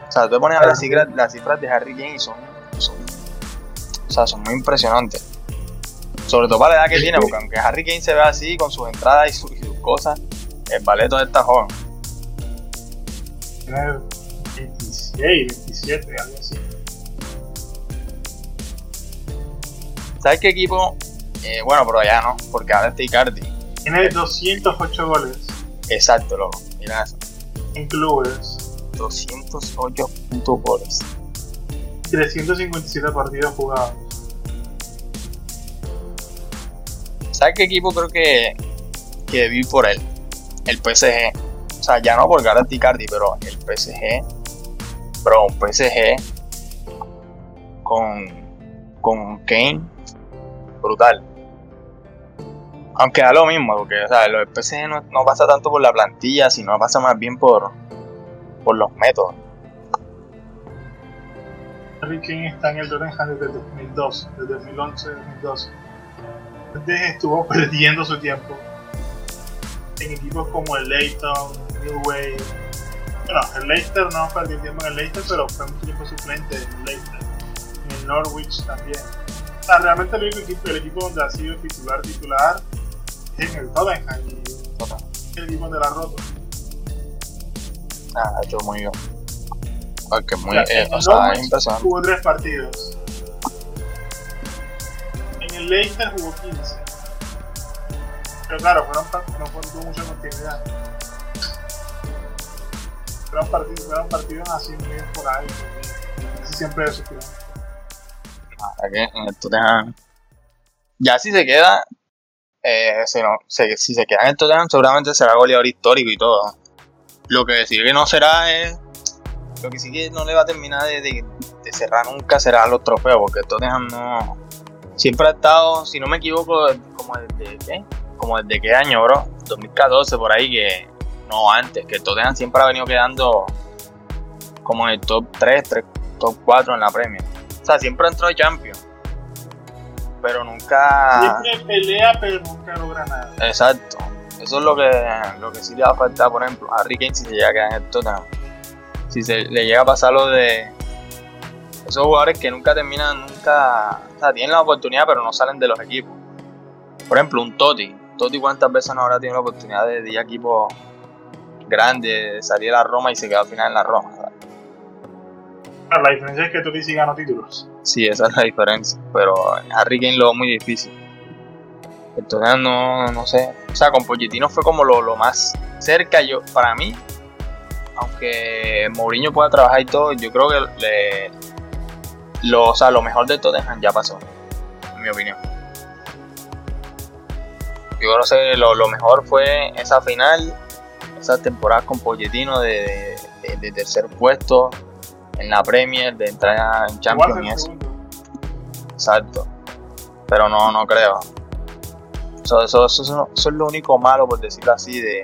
O sea, tú pones a las cifras, las cifras de Harry Kane y son, son, o sea, son muy impresionantes. Sobre todo para la edad que tiene, porque aunque Harry Kane se ve así con sus entradas y sus, cosas, el baleto está joven. Tiene 26, 27, algo así. ¿Sabes qué equipo? Eh, bueno, pero ya no, porque ahora está Icardi. Tiene 208 goles. Exacto, loco. Mira eso. En clubes. 208 puntos goles. 357 partidos jugados. ¿Sabes qué equipo creo que, que vi por él? El PSG. O sea, ya no por Gareth Icardi, pero el PSG. Bro, un PSG con, con Kane. Brutal. Aunque da lo mismo, porque o sea, el PSG no, pasa tanto por la plantilla, sino pasa más bien por, por los métodos. Harry Kane está en el Tottenham desde 2002, desde 2011-2012 estuvo perdiendo su tiempo en equipos como el Leighton, New Wave. Bueno, el Leicester no perdió tiempo en el Leicester, pero fue un tiempo suplente en el Leicester. En el Norwich también. O sea, realmente el único equipo, el equipo donde ha sido titular titular es en el Tottenham y el equipo donde la ha roto. Ah, ha hecho muy bien. Porque muy, eh, o sea, impresionante. Jugó tres partidos el Leicester jugó 15. Pero claro, fueron, no tuvo mucha continuidad. Fueron partidos, fueron partidos así muy esporádicos. Casi siempre de suplente. que en Tottenham. Ya si se queda. Eh, si, no, si se queda en el Tottenham, seguramente será goleador histórico y todo. Lo que sí que no será es. Lo que sí que no le va a terminar de cerrar nunca será los trofeos, porque el Tottenham no siempre ha estado, si no me equivoco, como desde qué, como desde qué año, bro, 2014 por ahí que no antes, que Tottenham siempre ha venido quedando como en el top 3, top 4 en la Premier. O sea, siempre entró de Champions. Pero nunca. Siempre pelea, pero nunca logra nada. Exacto. Eso es lo que, lo que sí le va a faltar, por ejemplo, a Rick si se llega a quedar en el Tottenham. Si se le llega a pasar lo de esos jugadores que nunca terminan, nunca, o sea, tienen la oportunidad pero no salen de los equipos. Por ejemplo, un Totti. Totti cuántas veces no habrá tenido la oportunidad de ir a equipos grandes, de salir a Roma y se quedó al final en la Roma. La diferencia es que Totti sí ganó títulos. Sí, esa es la diferencia. Pero Harry Kane lo muy difícil. Entonces no, no sé. O sea, con Pochettino fue como lo, lo más cerca yo, para mí. Aunque Mourinho pueda trabajar y todo, yo creo que le, lo, o sea, lo mejor de Tottenham ya pasó, en mi opinión. Yo no sé, lo, mejor fue esa final, esa temporada con Pochettino de, tercer puesto en la Premier, de entrar en Champions y eso. Exacto. Pero no, no creo. Eso, eso, eso, es lo único malo, por decirlo así, de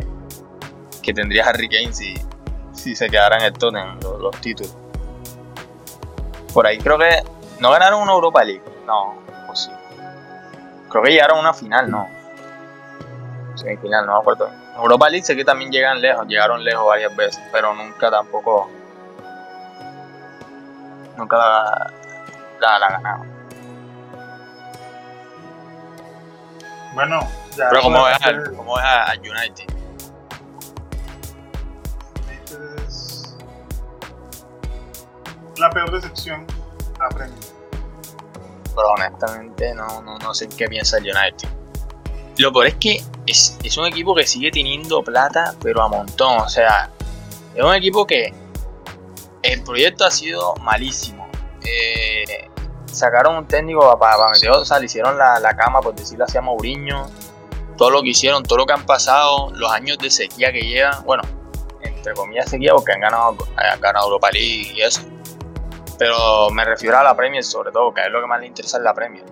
que tendría Harry Kane si, si se quedara en el Tottenham los títulos. Por ahí creo que no ganaron una Europa League. No, pues sí. Creo que llegaron a una final, no. Semifinal, no me acuerdo. Europa League sé que también llegan lejos, llegaron lejos varias veces, pero nunca tampoco. Nunca la, la, la ganaron. Bueno, ya. Pero ¿cómo ves, a, ¿cómo a, United? la peor decepción Premier. Pero honestamente no, no, no sé qué piensa el United. Lo peor es que es, es un equipo que sigue teniendo plata, pero a montón. O sea, es un equipo que el proyecto ha sido malísimo. Eh, sacaron un técnico para, para meter, o sea, le hicieron la, la cama, por decirlo así, a Mourinho. Todo lo que hicieron, todo lo que han pasado, los años de sequía que llevan. Bueno, entre comillas sequía porque han ganado, han ganado Europa League y eso. Pero me refiero a la Premier sobre todo, que es lo que más le interesa en la Premier.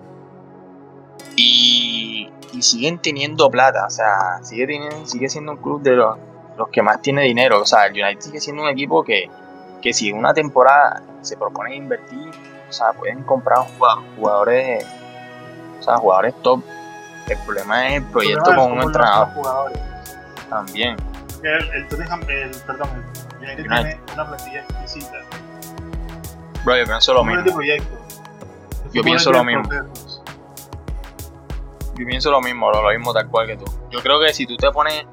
Y, y siguen teniendo plata, o sea, sigue, teniendo, sigue siendo un club de los, los que más tiene dinero. O sea, el United sigue siendo un equipo que, que si en una temporada se propone invertir, o sea, pueden comprar jugadores, o sea, jugadores top. El problema es el proyecto con un entrenador también. El, el Tottenham, el, perdón, el United United. tiene una plantilla exquisita. Bro, yo pienso lo mismo. Yo pienso lo mismo. procesos. Yo pienso lo mismo, lo, mismo tal cual que tú. Yo creo que si tú te pones.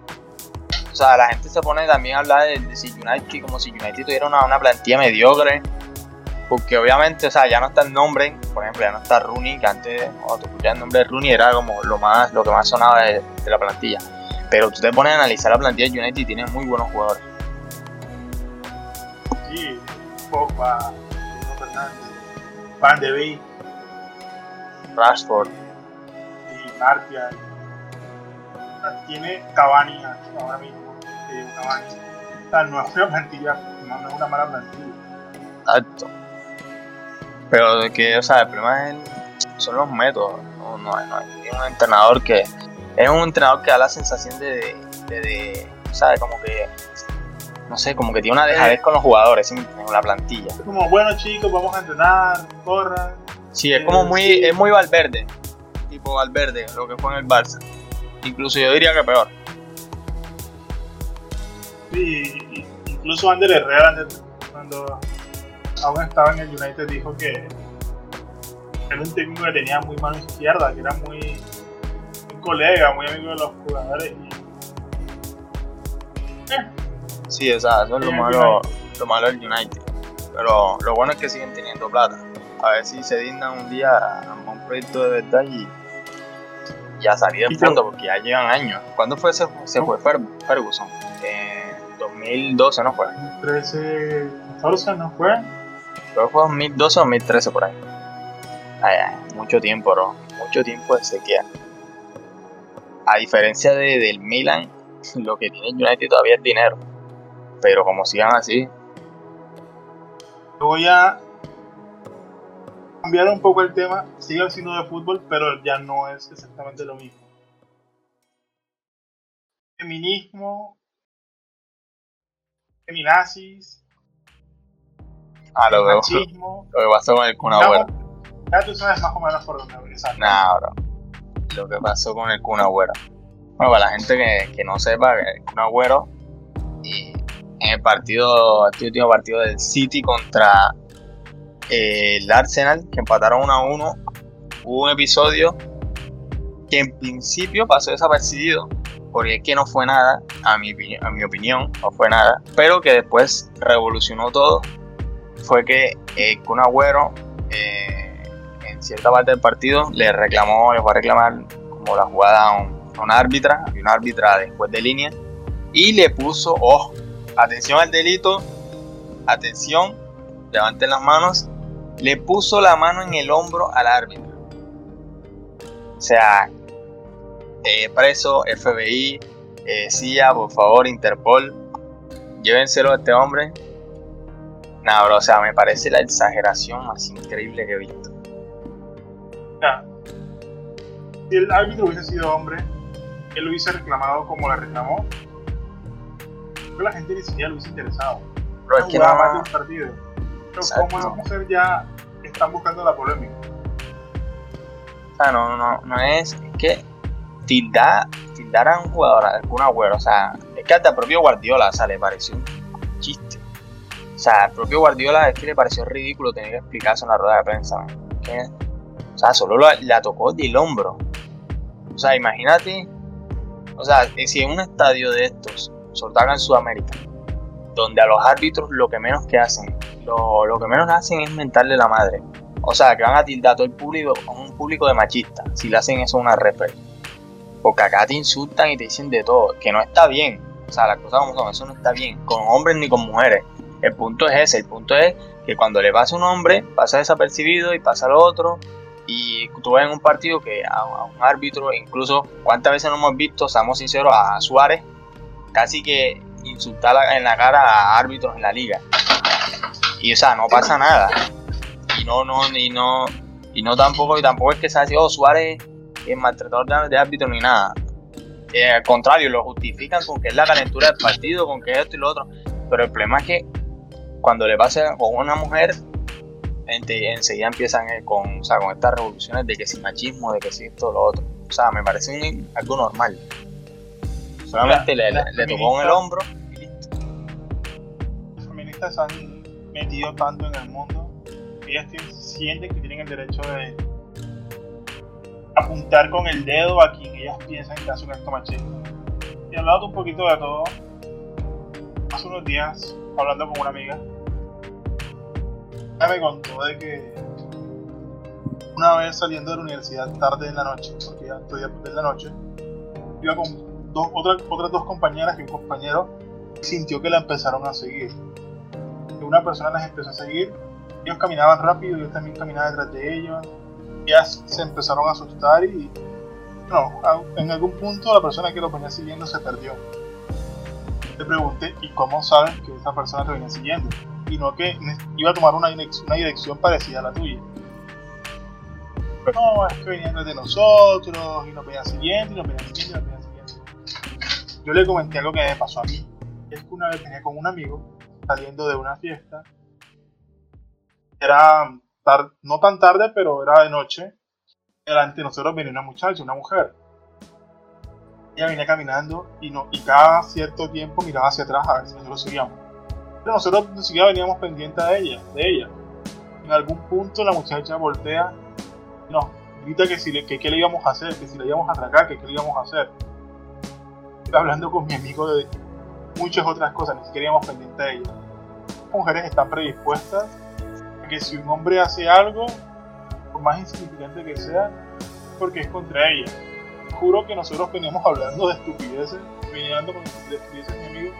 O sea, la gente se pone también a hablar de, de si United, como si United tuviera una, una plantilla mediocre. Porque obviamente, o sea, ya no está el nombre. Por ejemplo, ya no está Rooney, que antes, cuando tú el nombre de Rooney, era como lo más lo que más sonaba de, de la plantilla. Pero tú te pones a analizar la plantilla de United y tiene muy buenos jugadores. Sí, Pogba, Fernández, Van de Beek Rashford, Tiene Cavani aquí ahora mismo. eh, Cavani. O sea, no es una plantilla, no, es una mala plantilla. Exacto. Pero de que, o sea, el problema es el- son los métodos. No, no, hay- no hay un entrenador que. Es un entrenador que da la sensación de. de, de- ¿sabes? Como que. No sé, como que tiene una dejadez con los jugadores en, la plantilla. Es como, bueno chicos, vamos a entrenar, corran. Sí, es como muy. Sí. Es muy Valverde. Tipo Valverde, lo que fue en el Barça. Incluso yo diría que peor. Sí, incluso Ander Herrera, cuando aún estaba en el United, dijo que era un técnico que tenía muy mano izquierda, que era muy, muy colega, muy amigo de los jugadores. Y, eh, Sí, o sea, eso es lo malo, lo malo del United. Pero lo bueno es que siguen teniendo plata. A ver si se dignan un día a un proyecto de verdad y, y a salir del fondo, porque ya llevan años. ¿Cuándo fue se, se fue Fer- Ferguson? En 2012, ¿no fue? 13, 14 no fue. Creo que fue 2012 o 2013 por ahí. Ay, ay, mucho tiempo, bro. Mucho tiempo de sequía. A diferencia de, del Milan, lo que tiene United todavía es dinero. Pero como sigan así, Voy a cambiar un poco el tema, sigue siendo de fútbol, pero ya no es exactamente lo mismo. Feminismo, feminazis, ah, lo veo. machismo. Lo que pasó con el Kun Ya, Agüero. ya tú sabes más o menos por dónde exacto. Nah, bro. Lo que pasó con el Kun Agüero. Bueno, para la gente que, que no sepa, el Kun Agüero, y en el partido, este último partido del City contra eh, el Arsenal, que empataron 1 a 1, hubo un episodio que en principio pasó desapercibido, porque es que no fue nada, a mi, a mi opinión, no fue nada, pero que después revolucionó todo, fue que Kun Agüero, eh, en cierta parte del partido, le reclamó, le fue a reclamar como la jugada a, un- árbitra, había una árbitra después de línea, y le puso, ojo, atención al delito, atención, levanten las manos, le puso la mano en el hombro al árbitro. O sea, eh, preso, FBI, eh, CIA, por favor, Interpol, llévenselo a este hombre. Nada, bro, o sea, me parece la exageración más increíble que he visto. Ya. Si el árbitro hubiese sido hombre, él lo hubiese reclamado como le reclamó. Que la gente ni siquiera lo hubiese interesado. Bro, es que jugaba más de no, un partido. Pero Exacto. como las mujeres ya están buscando la polémica. o sea, no, no, no es, es que tildar, tildar a un jugador, a agüero, o sea, es que hasta el propio Guardiola, o sea, le pareció un chiste. O sea, el propio Guardiola es que le pareció ridículo tener que explicar eso en la rueda de prensa. Que- o sea, solo la, la tocó del hombro. O sea, imagínate, o sea, que si en un estadio de estos, acá en Sudamérica, donde a los árbitros lo que menos que hacen, lo, lo que menos hacen es mentarle la madre. O sea, que van a tildar a todo el público a un público de machistas si le hacen eso a una referee. Porque acá te insultan y te dicen de todo, que no está bien. O sea, las cosas como son, eso no está bien, con hombres ni con mujeres. El punto es ese, el punto es que cuando le pasa a un hombre, pasa desapercibido y pasa al otro. Y tú ves en un partido que a, un árbitro, incluso cuántas veces no hemos visto, seamos sinceros, a Suárez, casi que insultar en la cara a árbitros en la liga. Y o sea, no pasa nada. Y no, no, y no, y no tampoco, y tampoco es que sea así, oh, Suárez es maltratador de, árbitro ni nada. Eh, al contrario, lo justifican con que es la calentura del partido, con que esto y lo otro. Pero el problema es que cuando le pasa con una mujer, enseguida empiezan eh, con, o sea, con estas revoluciones de que si machismo, de que si esto, lo otro. O sea, me parece algo normal. Solamente le, tocó en el hombro y listo. Las feministas han metido tanto en el mundo que ellas sienten que tienen el derecho de apuntar con el dedo a quien ellas piensan que hace un acto machista. Y hablando un poquito de todo, hace unos días, hablando con una amiga, ella me contó de que una vez saliendo de la universidad tarde en la noche, porque ya estudia de la noche, iba con dos, otras, otras dos compañeras y un compañero sintió que la empezaron a seguir. Una persona las empezó a seguir, ellos caminaban rápido, yo también caminaba detrás de ellos, ellas se empezaron a asustar y no, en algún punto la persona que lo venía siguiendo se perdió. Le pregunté, ¿y cómo sabes que esa persona te venía siguiendo? Y no que iba a tomar una dirección, una dirección parecida a la tuya. No, es que venían de nosotros y nos venían siguiendo y nos venían siguiendo y nos venían. Yo le comenté algo que me pasó a mí. Es que una vez venía con un amigo saliendo de una fiesta. Era no tan tarde, pero era de noche. Delante de nosotros venía una muchacha, una mujer. Ella venía caminando y, no, y cada cierto tiempo miraba hacia atrás a ver si nosotros seguíamos. Pero nosotros ni siquiera veníamos pendientes de ella, de ella. En algún punto la muchacha voltea y nos grita que, si le, que qué le íbamos a hacer, que si le íbamos a atracar, que qué le íbamos a hacer. Hablando con mi amigo de muchas otras cosas, ni siquiera íbamos pendientes de ella. Las mujeres están predispuestas que si un hombre hace algo, por más insignificante que sea, porque es contra ella. Juro que nosotros veníamos hablando de estupideces, viniendo con estupideces, mi amigo.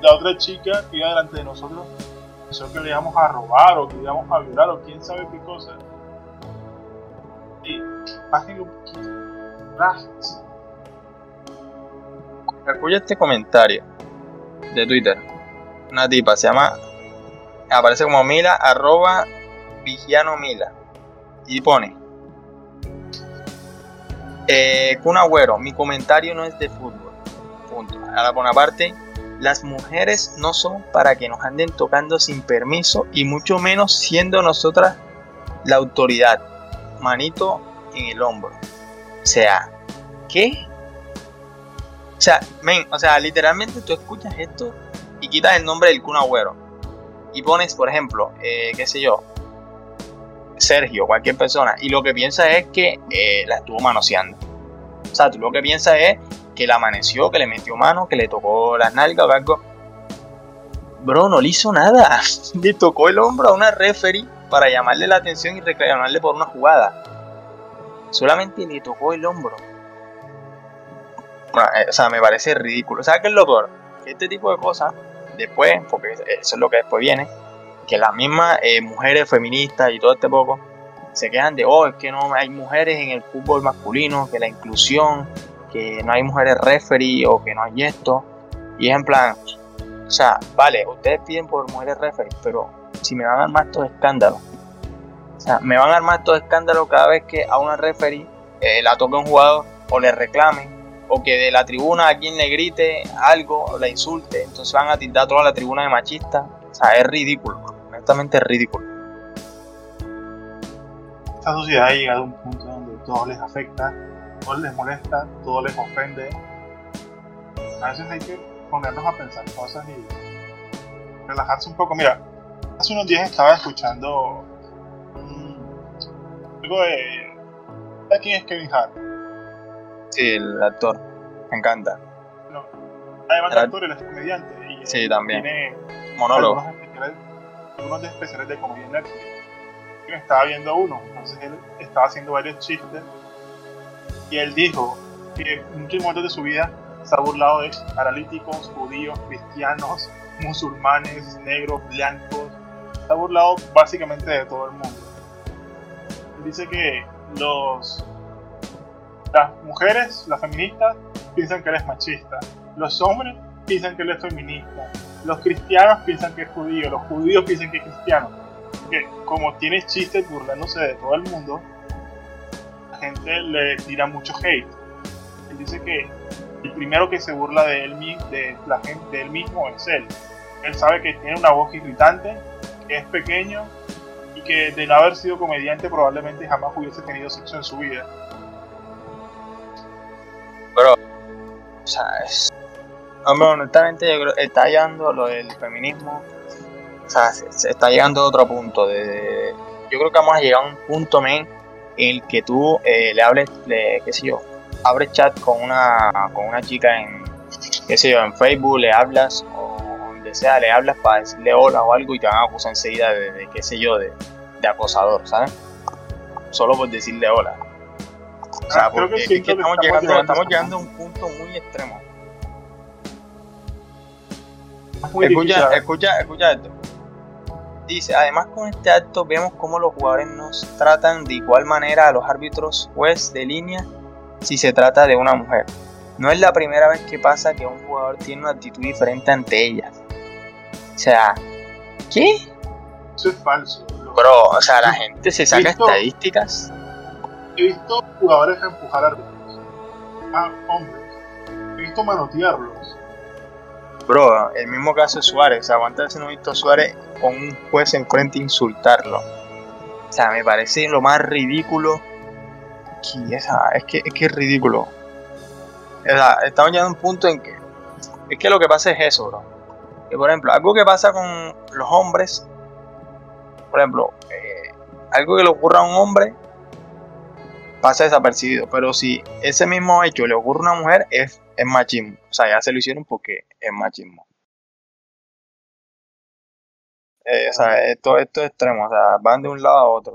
La otra chica que iba delante de nosotros pensó que le íbamos a robar o que le íbamos a violar o quién sabe qué cosa. Y bájenlo un poquito. Escucha este comentario de Twitter. Una tipa se llama aparece como Mila, arroba Vigiano Mila. Y pone. Eh, Kun Agüero, mi comentario no es de fútbol. Punto. Ahora por una parte, las mujeres no son para que nos anden tocando sin permiso y mucho menos siendo nosotras la autoridad. Manito en el hombro. O sea, ¿qué? O sea, men, o sea, literalmente tú escuchas esto y quitas el nombre del Kun Agüero y pones, por ejemplo, eh, qué sé yo, Sergio, cualquier persona, y lo que piensa es que eh, la estuvo manoseando. O sea, tú lo que piensas es que la amaneció, que le metió mano, que le tocó las nalgas o algo. Bro, no le hizo nada. Le tocó el hombro a una referee para llamarle la atención y reclamarle por una jugada. Solamente le tocó el hombro. Eh, o sea, me parece ridículo. ¿Sabes qué es lo peor? Que este tipo de cosas después, porque eso es lo que después viene, que las mismas eh, mujeres feministas y todo este poco se quejan de, oh, es que no hay mujeres en el fútbol masculino, que la inclusión, que no hay mujeres referee o que no hay esto. Y es en plan, o sea, vale, ustedes piden por mujeres referee, pero si me van a armar estos escándalos, o sea, me van a armar estos escándalos cada vez que a una referee eh, la toque un jugador o le reclamen o que de la tribuna a quien le grite algo o la insulte, entonces van a tildar toda la tribuna de machista. O sea, es ridículo, honestamente es ridículo. Esta sociedad ha llegado a un punto donde todo les afecta, todo les molesta, todo les ofende. A veces hay que ponernos a pensar cosas y relajarse un poco. Mira, hace unos días estaba escuchando algo de... ¿De quién es Kevin Hart? Sí, el actor. Me encanta. No. Además de actor, él es comediante. Y sí, también. Tiene monólogo. Algunos de especiales de comedia en Netflix. Yo estaba viendo uno, entonces él estaba haciendo varios chistes. Y él dijo: que en muchos momentos de su vida se ha burlado de paralíticos, judíos, cristianos, musulmanes, negros, blancos. Se ha burlado básicamente de todo el mundo. Dice que los las mujeres, las feministas, piensan que él es machista. Los hombres piensan que él es feminista. Los cristianos piensan que es judío. Los judíos piensan que es cristiano. Que como tiene chistes burlándose de todo el mundo, la gente le tira mucho hate. Él dice que el primero que se burla de él, de la gente, de él mismo es él. Él sabe que tiene una voz irritante, que es pequeño y que de no haber sido comediante probablemente jamás hubiese tenido sexo en su vida. Pero, o sea, es... Hombre, honestamente yo creo que está llegando lo del feminismo, o sea, se, está llegando a otro punto. De, yo creo que vamos a llegar a un punto, men, en el que tú eh, le hables, le, qué sé yo, abres chat con una, con una chica en, qué sé yo, en Facebook, le hablas o donde sea, le hablas para decirle hola o algo y te van a acusar enseguida de, qué sé yo, de, acosador, ¿sabes? Solo por decirle hola. O sea, porque es que estamos, llegando, estamos llegando a un punto muy extremo. escucha, escucha, escucha esto. Dice, además con este acto vemos cómo los jugadores nos tratan de igual manera a los árbitros juez de línea si se trata de una mujer. No es la primera vez que pasa que un jugador tiene una actitud diferente ante ellas. O sea, ¿qué? Eso es falso. Bro, o sea, la gente se saca estadísticas. He visto jugadores empujar árbitros, a hombres. He visto manotearlos. Bro, el mismo caso de Suárez. O sea, ¿cuántas veces no he visto a Suárez con un juez enfrente insultarlo? O sea, me parece lo más ridículo es, que, es que es ridículo. estamos llegando a un punto en que es que lo que pasa es eso, bro. Que por ejemplo, algo que pasa con los hombres, por ejemplo, eh, algo que le ocurra a un hombre pasa desapercibido, pero si ese mismo hecho le ocurre a una mujer es, es machismo. O sea, ya se lo hicieron porque es machismo. Eh, o sea, esto, esto es extremo, o sea, van de un lado a otro.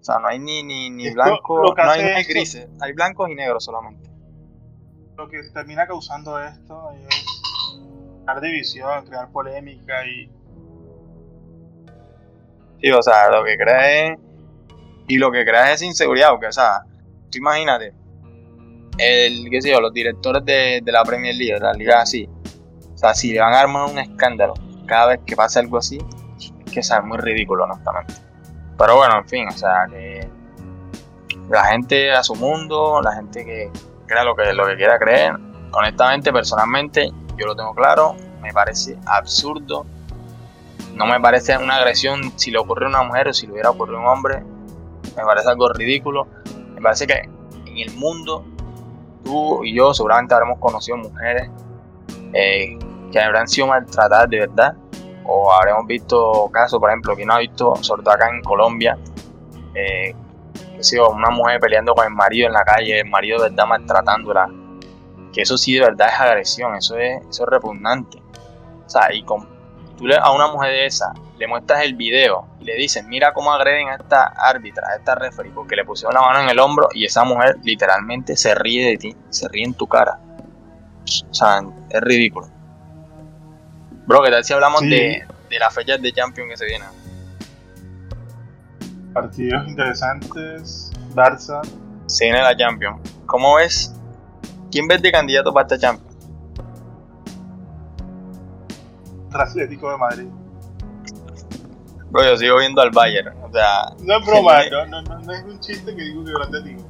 O sea, no hay ni, ni, ni blanco, no hay, grises, hay blancos y negros solamente. Lo que termina causando esto es crear división, crear polémica y... Sí, o sea, lo que crea Y lo que crea es inseguridad, porque, o sea, tú imagínate, el, qué sé yo, los directores de, de la Premier League, la liga así, o sea, si le van a armar un escándalo cada vez que pasa algo así, es que es muy ridículo, honestamente. Pero bueno, en fin, o sea, que la gente a su mundo, la gente que crea lo que, lo que quiera creer. Honestamente, personalmente, yo lo tengo claro, me parece absurdo. No me parece una agresión si le ocurrió a una mujer o si le hubiera ocurrido a un hombre. Me parece algo ridículo. Parece que en el mundo, tú y yo seguramente habremos conocido mujeres eh, que habrán sido maltratadas de verdad o habremos visto casos, por ejemplo, que no ha visto, sobre todo acá en Colombia, eh, que una mujer peleando con el marido en la calle, el marido de verdad maltratándola, que eso sí de verdad es agresión, eso es, eso es repugnante. O sea, y con, tú le, a una mujer de esa le muestras el video y le dices, mira cómo agreden a esta árbitra, a esta referee, porque le pusieron la mano en el hombro y esa mujer literalmente se ríe de ti, se ríe en tu cara. O sea, es ridículo. Bro, ¿qué tal si hablamos de, de las fechas de Champions que se vienen? Partidos interesantes, Barça. Se viene la Champions. ¿Cómo ves? ¿Quién ves de candidato para esta Champions? Atlético de Madrid. Bro, yo sigo viendo al Bayern. O sea. No es broma, no, no, no, es un chiste que digo que el Atlético.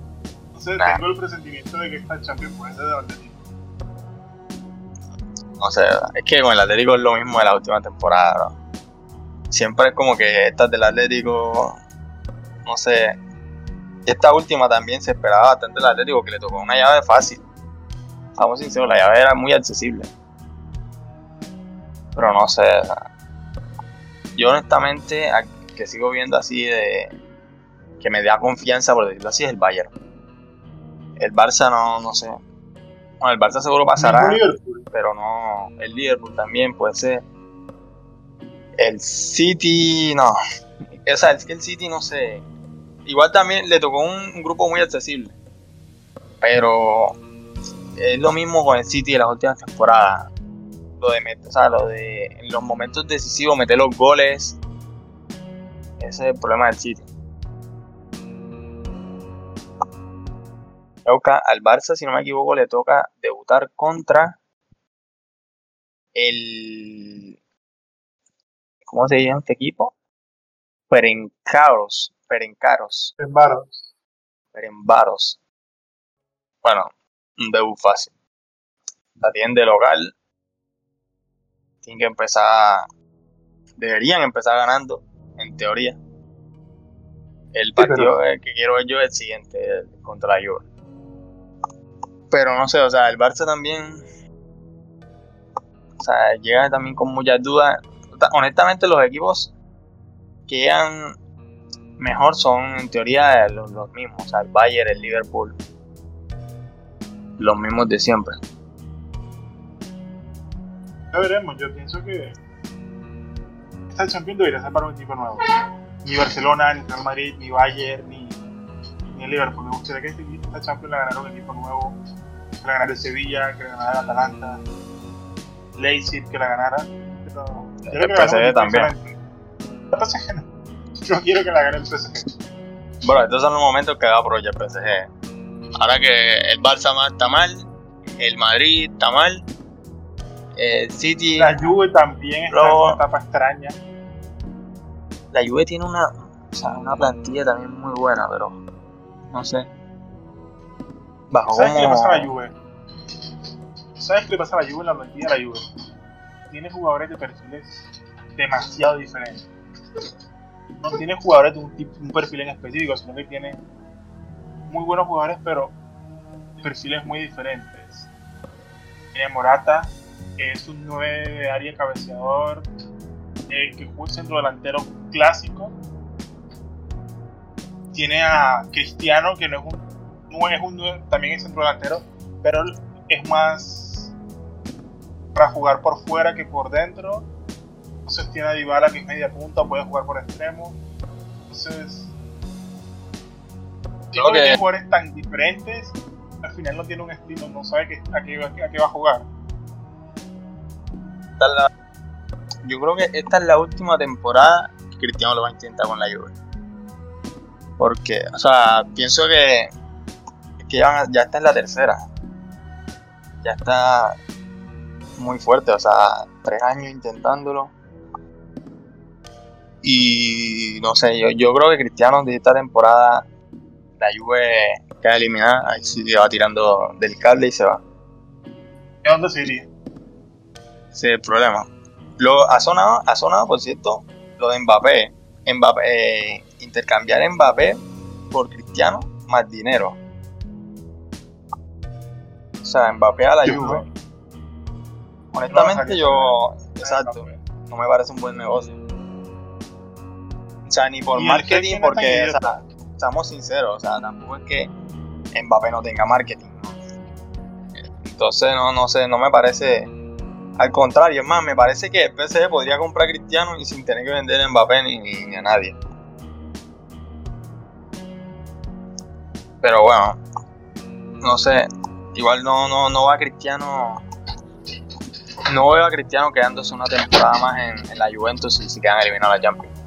O sea, tengo el presentimiento de que esta Champions puede ser de Atlético. No sé, es que con el Atlético es lo mismo de la última temporada, Siempre es como que estas del Atlético, no sé. Esta última también se esperaba bastante del Atlético, que le tocó una llave fácil. Estamos sinceros, la llave era muy accesible. Pero no sé, yo honestamente, que sigo viendo así de. que me da confianza, por decirlo así, es el Bayern. El Barça no, no sé. Bueno, el Barça seguro pasará pero no. El Liverpool también puede ser. El City, no. O sea, es que el City no sé. Igual también le tocó un, grupo muy accesible. Pero es lo mismo con el City de las últimas temporadas. Lo de, o sea, lo de en los momentos decisivos meter los goles. Ese es el problema del City. al Barça, si no me equivoco, le toca debutar contra el. ¿Cómo se llama este equipo? Perencaros. Perencaros. Perenvaros. Perenvaros. Bueno, un debut fácil. La tienen de local. Tienen que empezar. Deberían empezar ganando, en teoría. El partido que quiero ver yo es el siguiente, contra la Juve. Pero no sé, o sea, el Barça también. O sea, llega también con muchas dudas. Honestamente, los equipos que llegan mejor son en teoría los, mismos. O sea, el Bayern, el Liverpool. Los mismos de siempre. Ya veremos, yo pienso que esta Champions debería ser para un equipo nuevo. Ni Barcelona, ni Real Madrid, ni Bayern, ni, ni el Liverpool. Me gustaría que este esta Champions la ganara un equipo nuevo que la ganara el Sevilla, que la ganara el Atalanta, Leipzig, que la ganara. el PSG también. El PSG no. Yo quiero que la gane el PSG. Bueno, estos son los momentos que va a aprovechar el PSG. Ahora que el Barça está mal, el Madrid está mal, el City. La Juve también está en una etapa extraña. La Juve tiene una, o sea, una plantilla también muy buena, pero no sé. ¿Sabes qué le pasa a la Juve? ¿Sabes qué le pasa a la Juve en la plantilla de la Juve? Tiene jugadores de perfiles demasiado diferentes. No tiene jugadores de un, tipo, un perfil en específico, sino que tiene muy buenos jugadores, pero perfiles muy diferentes. Tiene Morata, es un 9 de área cabeceador, eh, que juega centro delantero clásico. Tiene a Cristiano, que no es un no es un también es centro delantero, pero es más para jugar por fuera que por dentro. Entonces tiene a Dybala que es media punta, puede jugar por extremo. Entonces, creo que jugadores tan diferentes, al final no tiene un estilo, no sabe a, qué, va a jugar. Yo creo que esta es la última temporada que Cristiano lo va a intentar con la Juve. Porque, o sea, pienso que ya, está en la tercera. Ya está muy fuerte, o sea, tres años intentándolo. Y no sé, yo, yo creo que Cristiano de esta temporada la Juve queda eliminada, ahí sí va tirando del cable y se va. ¿Y dónde se? Ese es el problema. Lo, ha, sonado, ha sonado, por cierto, lo de Mbappé. Mbappé eh, intercambiar Mbappé por Cristiano más dinero. O sea, Mbappé a la Juve. Honestamente, yo. Exacto. No me parece un buen negocio. O sea, ni por marketing, porque. O sea, seamos sinceros, o sea, tampoco es que Mbappé no tenga marketing. Entonces, no, no sé, no me parece. Al contrario, es más, me parece que el PSG podría comprar a Cristiano y sin tener que vender a Mbappé ni, a nadie. Pero bueno, no sé, igual no, no, no va Cristiano. No veo a Cristiano quedándose una temporada más en, la Juventus y si quedan eliminados la Champions.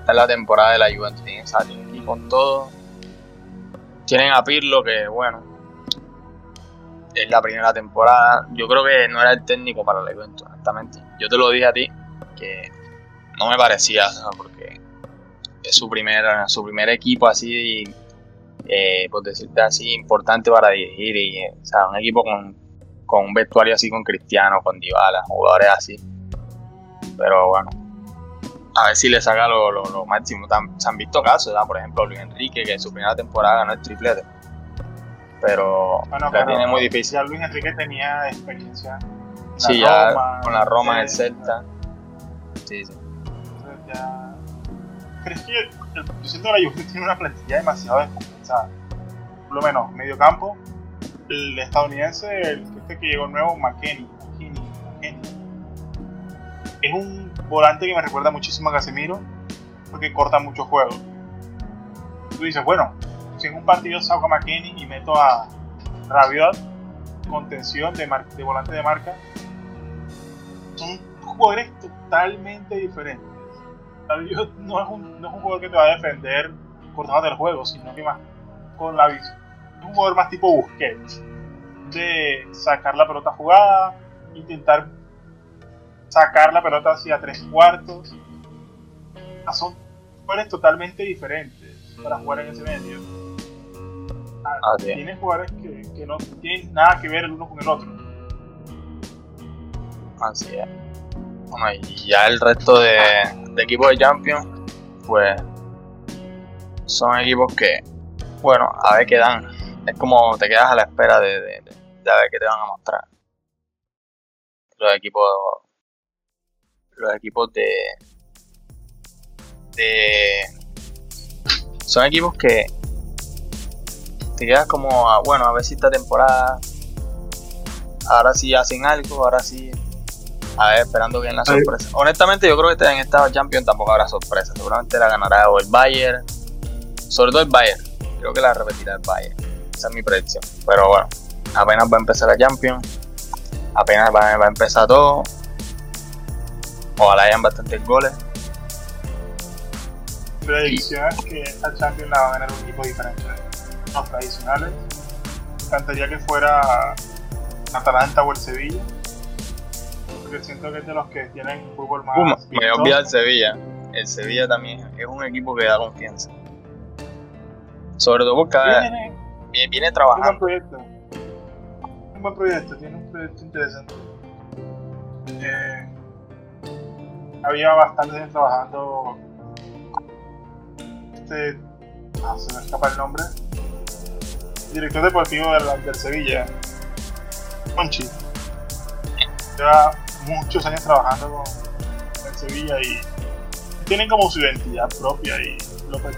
Esta es la temporada de la Juventus. Tienen salir y con todo. Tienen a Pirlo que, bueno, es la primera temporada. Yo creo que no era el técnico para la Juventus, honestamente. Yo te lo dije a ti, que no me parecía, porque es su primer, su primer equipo así eh, por decirte así, importante para dirigir. Y, eh, un equipo con, con un vestuario así con Cristiano, con Dybala, jugadores así. Pero bueno, a ver si le saca lo, lo, máximo. Se han visto casos, por ejemplo, Luis Enrique, que en su primera temporada ganó el triplete. Pero bueno, tiene muy difícil. Ya Luis Enrique tenía experiencia. Sí, ya con la Roma en el Celta. Sí, sí. Entonces ya pero es que yo siento que la Juventus tiene una plantilla demasiado descompensada. Por lo menos, medio campo, el estadounidense, el este que llegó nuevo, McKenny, Es un volante que me recuerda muchísimo a Casemiro, porque corta mucho juego. Tú dices, bueno, si en un partido saco a McKenny y meto a Rabiot, contención, de, de volante de marca, son jugadores totalmente diferentes. no, es un, no es un jugador que te va a defender cortado del juego, sino que más con la visión. Es un jugador más tipo Busquets, de sacar la pelota jugada, intentar sacar la pelota hacia tres cuartos. Son jugadores totalmente diferentes para jugar en ese medio. Ah, ah Tienes jugadores que, que, no tienen nada que ver el uno con el otro. Así es. Bueno, y ya el resto de, de equipos de Champions, pues son equipos que, bueno, a ver qué dan. Es como te quedas a la espera de, de, de a ver qué te van a mostrar. Los equipos los equipos de, de son equipos que te quedas como bueno a ver si esta temporada ahora sí hacen algo ahora sí a ver esperando bien la sorpresa. Honestamente yo creo que en esta Champions tampoco habrá sorpresa. Seguramente la ganará o el Bayern. Sobre todo el Bayern. Creo que la repetirá el Bayern. Esa es mi predicción. Pero bueno apenas va a empezar la Champions apenas va, va a empezar todo. Ojalá hayan bastantes goles. Predicción es que esta Champions la va a ganar un equipo diferente los tradicionales. Me encantaría que fuera Atalanta o el Sevilla. Porque siento que es de los que tienen fútbol más. me voy a olvidar el Sevilla. El Sevilla también es un equipo que da confianza. Sobre todo porque viene, viene, trabajando. Tiene un buen proyecto. Un buen proyecto, tiene un proyecto interesante. Eh, había bastante gente trabajando. Este. Ah, se me escapa el nombre. Director deportivo del, del Sevilla, Conchi. Lleva muchos años trabajando con el Sevilla y tienen como su identidad propia y López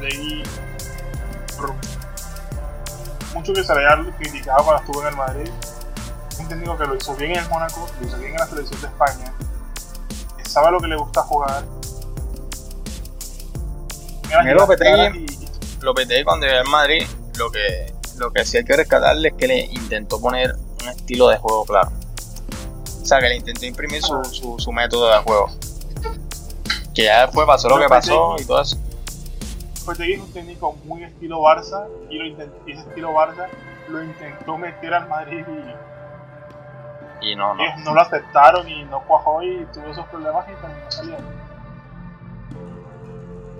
mucho que se le haya criticado cuando estuvo en el Madrid un técnico que lo hizo bien en el Mónaco, lo hizo bien en la selección de España sabe lo que le gusta jugar. Lopetegui, Lopetegui cuando llegó en Madrid, lo que, lo que sí hay que rescatarle es que le intentó poner un estilo de juego claro. O sea, que le intentó imprimir su, su, su método de juego. Que ya después pasó lo que pasó y todo eso. Lopetegui es un técnico muy estilo Barça y, lo y ese estilo Barça lo intentó meter al Madrid y y no, no. no lo aceptaron y no cuajó y tuvo esos problemas y terminó saliendo.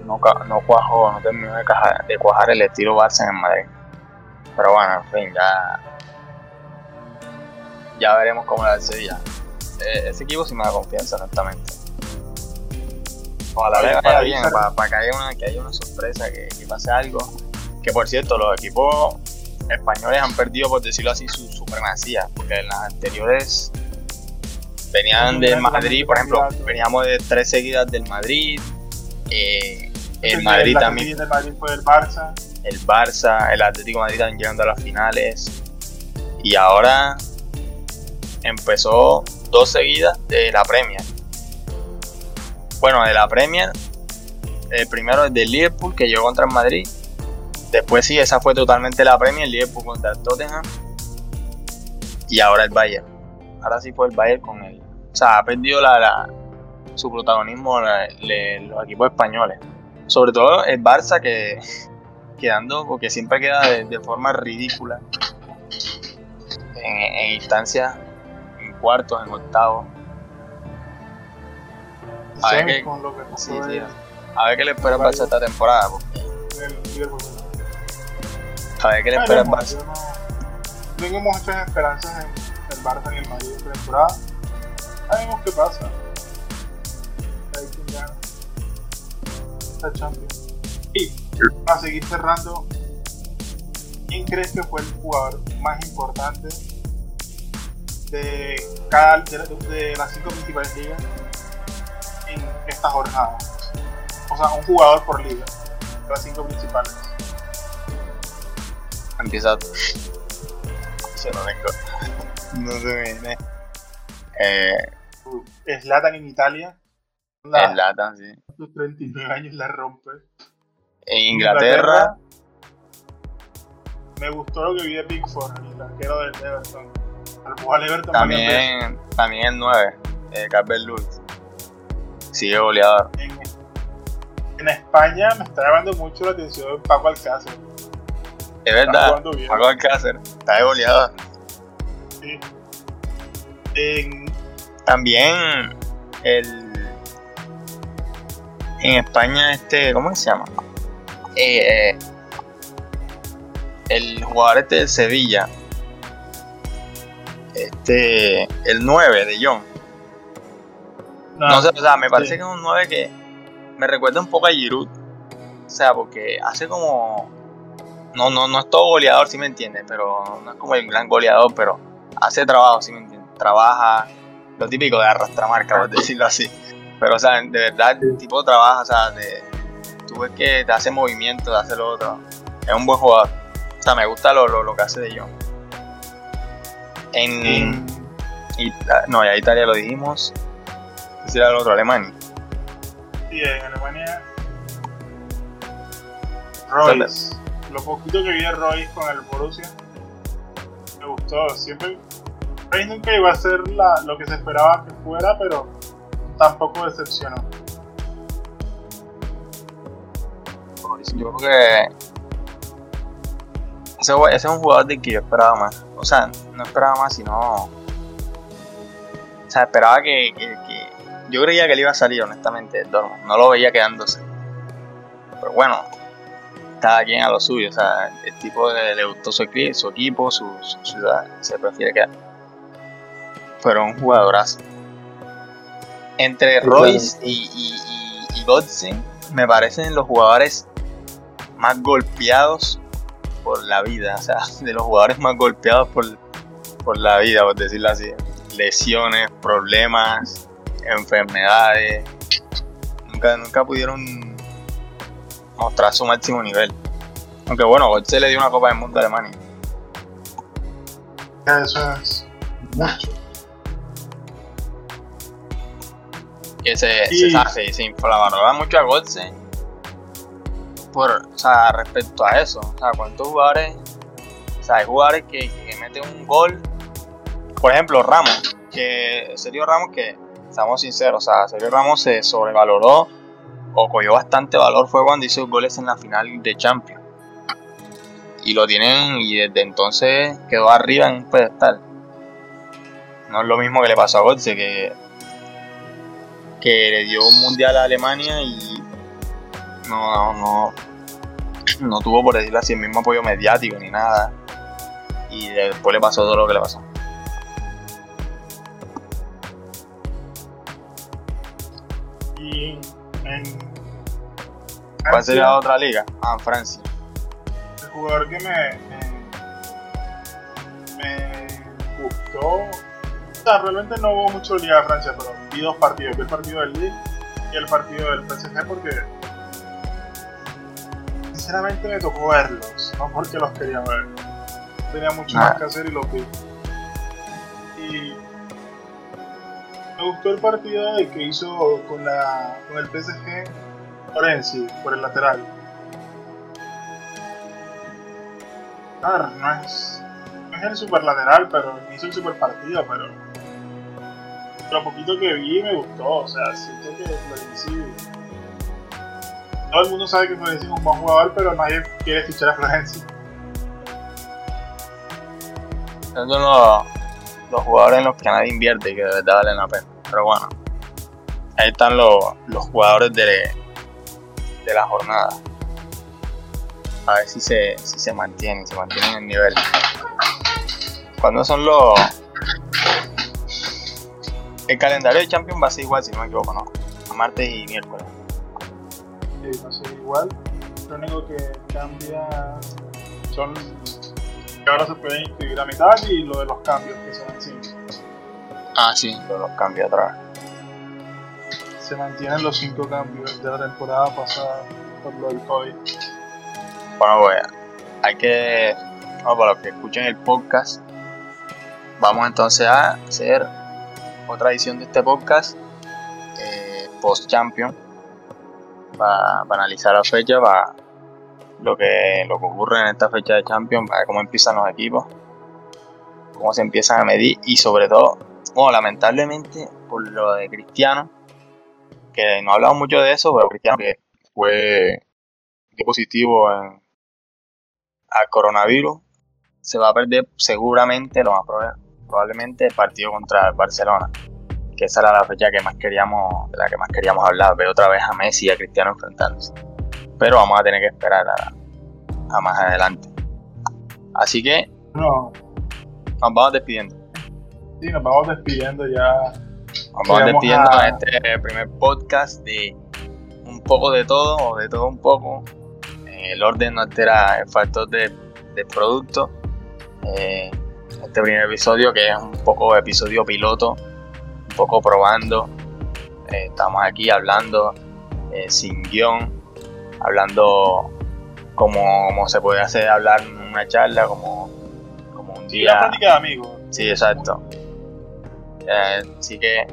No, no cuajó, no terminó de, de cuajar el estilo Barça en Madrid. Pero bueno, en fin, ya. Ya veremos cómo la ya e, ese equipo sí me da confianza, honestamente. Ojalá le vaya bien, para, que, haya una, que haya una sorpresa, que, que pase algo. Que por cierto, los equipos españoles han perdido, por decirlo así, su supremacía, porque en las anteriores venían de Madrid, por ejemplo, veníamos de tres seguidas del Madrid, eh, el Madrid también. El Madrid fue el Barça. El Barça, el Atlético de Madrid también llegando a las finales. Y ahora empezó dos seguidas de la Premier. Bueno, de la Premier, el primero es del Liverpool que llegó contra el Madrid Después sí, esa fue totalmente la Premier, el Liverpool contra el Tottenham. Y ahora el Bayern. Ahora sí fue el Bayern con él. O sea, ha perdido la, su protagonismo los equipos españoles. Sobre todo el Barça que quedando, porque siempre queda de, forma ridícula. En, instancias, en cuartos, en octavos. A ver, qué, a ver qué le espera para esta temporada. A ver qué le espera el Barça. No tengo muchas esperanzas en el Barça ni el Madrid esta temporada. Ahí vemos qué pasa. Ahí quien gana esta Champions. Y para seguir cerrando, ¿quién crees que fue el jugador más importante de, cada, de, las cinco principales ligas en esta jornada? O sea, un jugador por liga, de las cinco principales. Empieza. Yo no tengo. No se viene. Eh. Slatan en Italia. La, Slatan, sí. Sus 39 años la rompe. En Inglaterra. Me gustó lo que vi de Pickford, el arquero del Everton. también, también el 9, eh, Carver. Sigue goleador. En, España me está llamando mucho la atención Paco Alcácer. Es verdad, Paco Alcácer, está de goleador. Sí. También el en España este, ¿cómo se llama? Eh, eh, el jugador este de Sevilla, este, el 9 de John. No, sé, o sea, me parece que es un 9 que me recuerda un poco a Giroud. O sea, porque hace como. No, no, no es todo goleador, si me entiendes, pero no es como el gran goleador, pero hace trabajo, si me entiendes. Trabaja, lo típico de arrastrar marca, por decirlo así. Pero, o sea, de verdad, el tipo trabaja, o sea, de, tú ves que te hace movimiento, te hace lo otro. Es un buen jugador. O sea, me gusta lo, lo, lo que hace de John. En. no, ya Italia lo dijimos. ¿Qué era el otro? Alemania. Sí, en Alemania. Royce. Lo poquito que vi de Royce con el Borussia. Me gustó. Siempre. Royce nunca iba a ser la, lo que se esperaba que fuera, pero tampoco decepcionó. Yo creo que ese, es un jugador de que yo esperaba más. O sea, no esperaba más, sino. O sea, esperaba que, Yo creía que él iba a salir, honestamente, del Dortmund. No lo veía quedándose. Pero bueno, cada quien a lo suyo. O sea, el tipo le, gustó su, equipo, su, ciudad. Se prefiere quedar. Pero un jugadorazo. Entre Royce y, y, y, me parecen los jugadores más golpeados por la vida, o sea, de los jugadores más golpeados por, por la vida, por decirlo así. Lesiones, problemas, enfermedades. Nunca, nunca pudieron mostrar su máximo nivel. Aunque bueno, se le dio una Copa del Mundo a Alemania. Eso es mucho. Que se, se, se, se mucho a Götze por, o sea, respecto a eso. O sea, cuántos jugadores, o sea, hay jugadores que, que meten un gol. Por ejemplo, Ramos, que Sergio Ramos, que estamos sinceros, o sea, Sergio Ramos se sobrevaloró o cogió bastante valor fue cuando hizo goles en la final de Champions. Y lo tienen y desde entonces quedó arriba en un pedestal. No es lo mismo que le pasó a Götze, que, que le dio un mundial a Alemania y no, no, no tuvo, por decirlo así, el mismo apoyo mediático ni nada. Y después le pasó todo lo que le pasó. Y en. ¿Cuál sería la otra liga? Ah, en Francia. El jugador que me, me, gustó. O sea, realmente no hubo mucho Liga de Francia, pero vi dos partidos. Vi el partido del Lille y el partido del PSG porque sinceramente me tocó verlos, no porque los quería ver. Tenía mucho más que hacer y los vi. Y me gustó el partido que hizo con, la, con el PSG Orenzi por el lateral. Claro, no es, no es el super lateral, pero hizo el super partido, pero lo poquito que vi me gustó, o sea, siento que Florenzi todo el mundo sabe que Florencio es un buen jugador, pero nadie quiere fichar a Florencio. Son los, jugadores en los que nadie invierte y que de verdad valen la pena. Pero bueno, ahí están los, los jugadores de, de la jornada. A ver si se, si se mantienen, se mantienen el nivel. ¿Cuándo son los...? El calendario de Champions va a ser igual, si no me equivoco, ¿no? Martes y miércoles a igual. Lo único que cambia son que ahora se pueden inscribir a mitad y lo de los cambios que son cinco. Ah, sí, lo de los cambios atrás. Se mantienen los cinco cambios de la temporada pasada por lo del COVID. Bueno, pues hay que, para los que escuchen el podcast, vamos entonces a hacer otra edición de este podcast eh, para, analizar la fecha, para lo que, lo que ocurre en esta fecha de Champions, ver cómo empiezan los equipos. cómo se empiezan a medir y sobre todo, bueno, lamentablemente por lo de Cristiano, que no hablamos mucho de eso, pero Cristiano que fue positivo al coronavirus, se va a perder seguramente, lo más probablemente, el partido contra el Barcelona, que esa era la fecha que más queríamos, de la que más queríamos hablar, ver otra vez a Messi y a Cristiano enfrentándose. Pero vamos a tener que esperar a, más adelante. Así que no. nos vamos despidiendo. Sí, nos vamos despidiendo ya. Nos vamos despidiendo a... este primer podcast de un poco de todo o de todo un poco. El orden no altera el factor de, producto. Eh, este primer episodio que es un poco episodio piloto, poco probando. Eh, estamos aquí hablando eh, sin guion, hablando como, se puede hacer hablar en una charla, como, como un día. la práctica de amigos. Sí, exacto. así que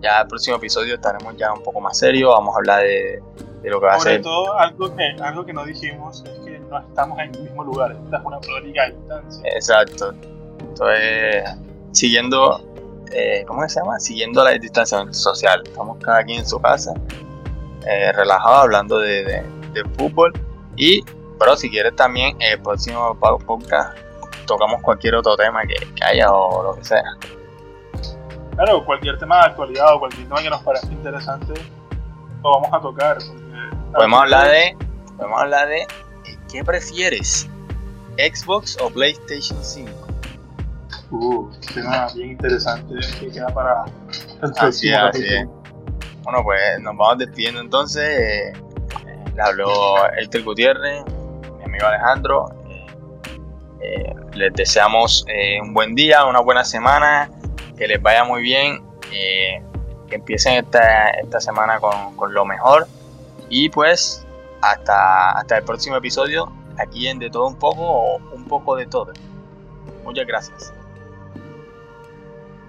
ya el próximo episodio estaremos ya un poco más serios, vamos a hablar de, lo que va a ser. Sobre todo, algo que, algo que no dijimos es que no estamos en el mismo lugar, esta es una práctica a distancia. Exacto. Entonces, siguiendo, eh, ¿cómo se llama? Siguiendo la distancia social. Estamos cada quien en su casa, eh, relajado, hablando de, fútbol. Y, pero si quieres también, el próximo podcast tocamos cualquier otro tema que, que haya o lo que sea. Claro, cualquier tema de actualidad o cualquier tema que nos parezca interesante, lo vamos a tocar. Podemos hablar de, podemos hablar de ¿qué prefieres? ¿Xbox o PlayStation 5? Tema bien interesante que queda para el así así Bueno, pues nos vamos despidiendo entonces. Eh, le habló Elter Gutiérrez, mi amigo Alejandro. Eh, eh, les deseamos un buen día, una buena semana que les vaya muy bien, que empiecen esta, esta semana con, con, lo mejor y pues hasta, hasta el próximo episodio aquí en De Todo Un poco o Un poco de Todo. Muchas gracias.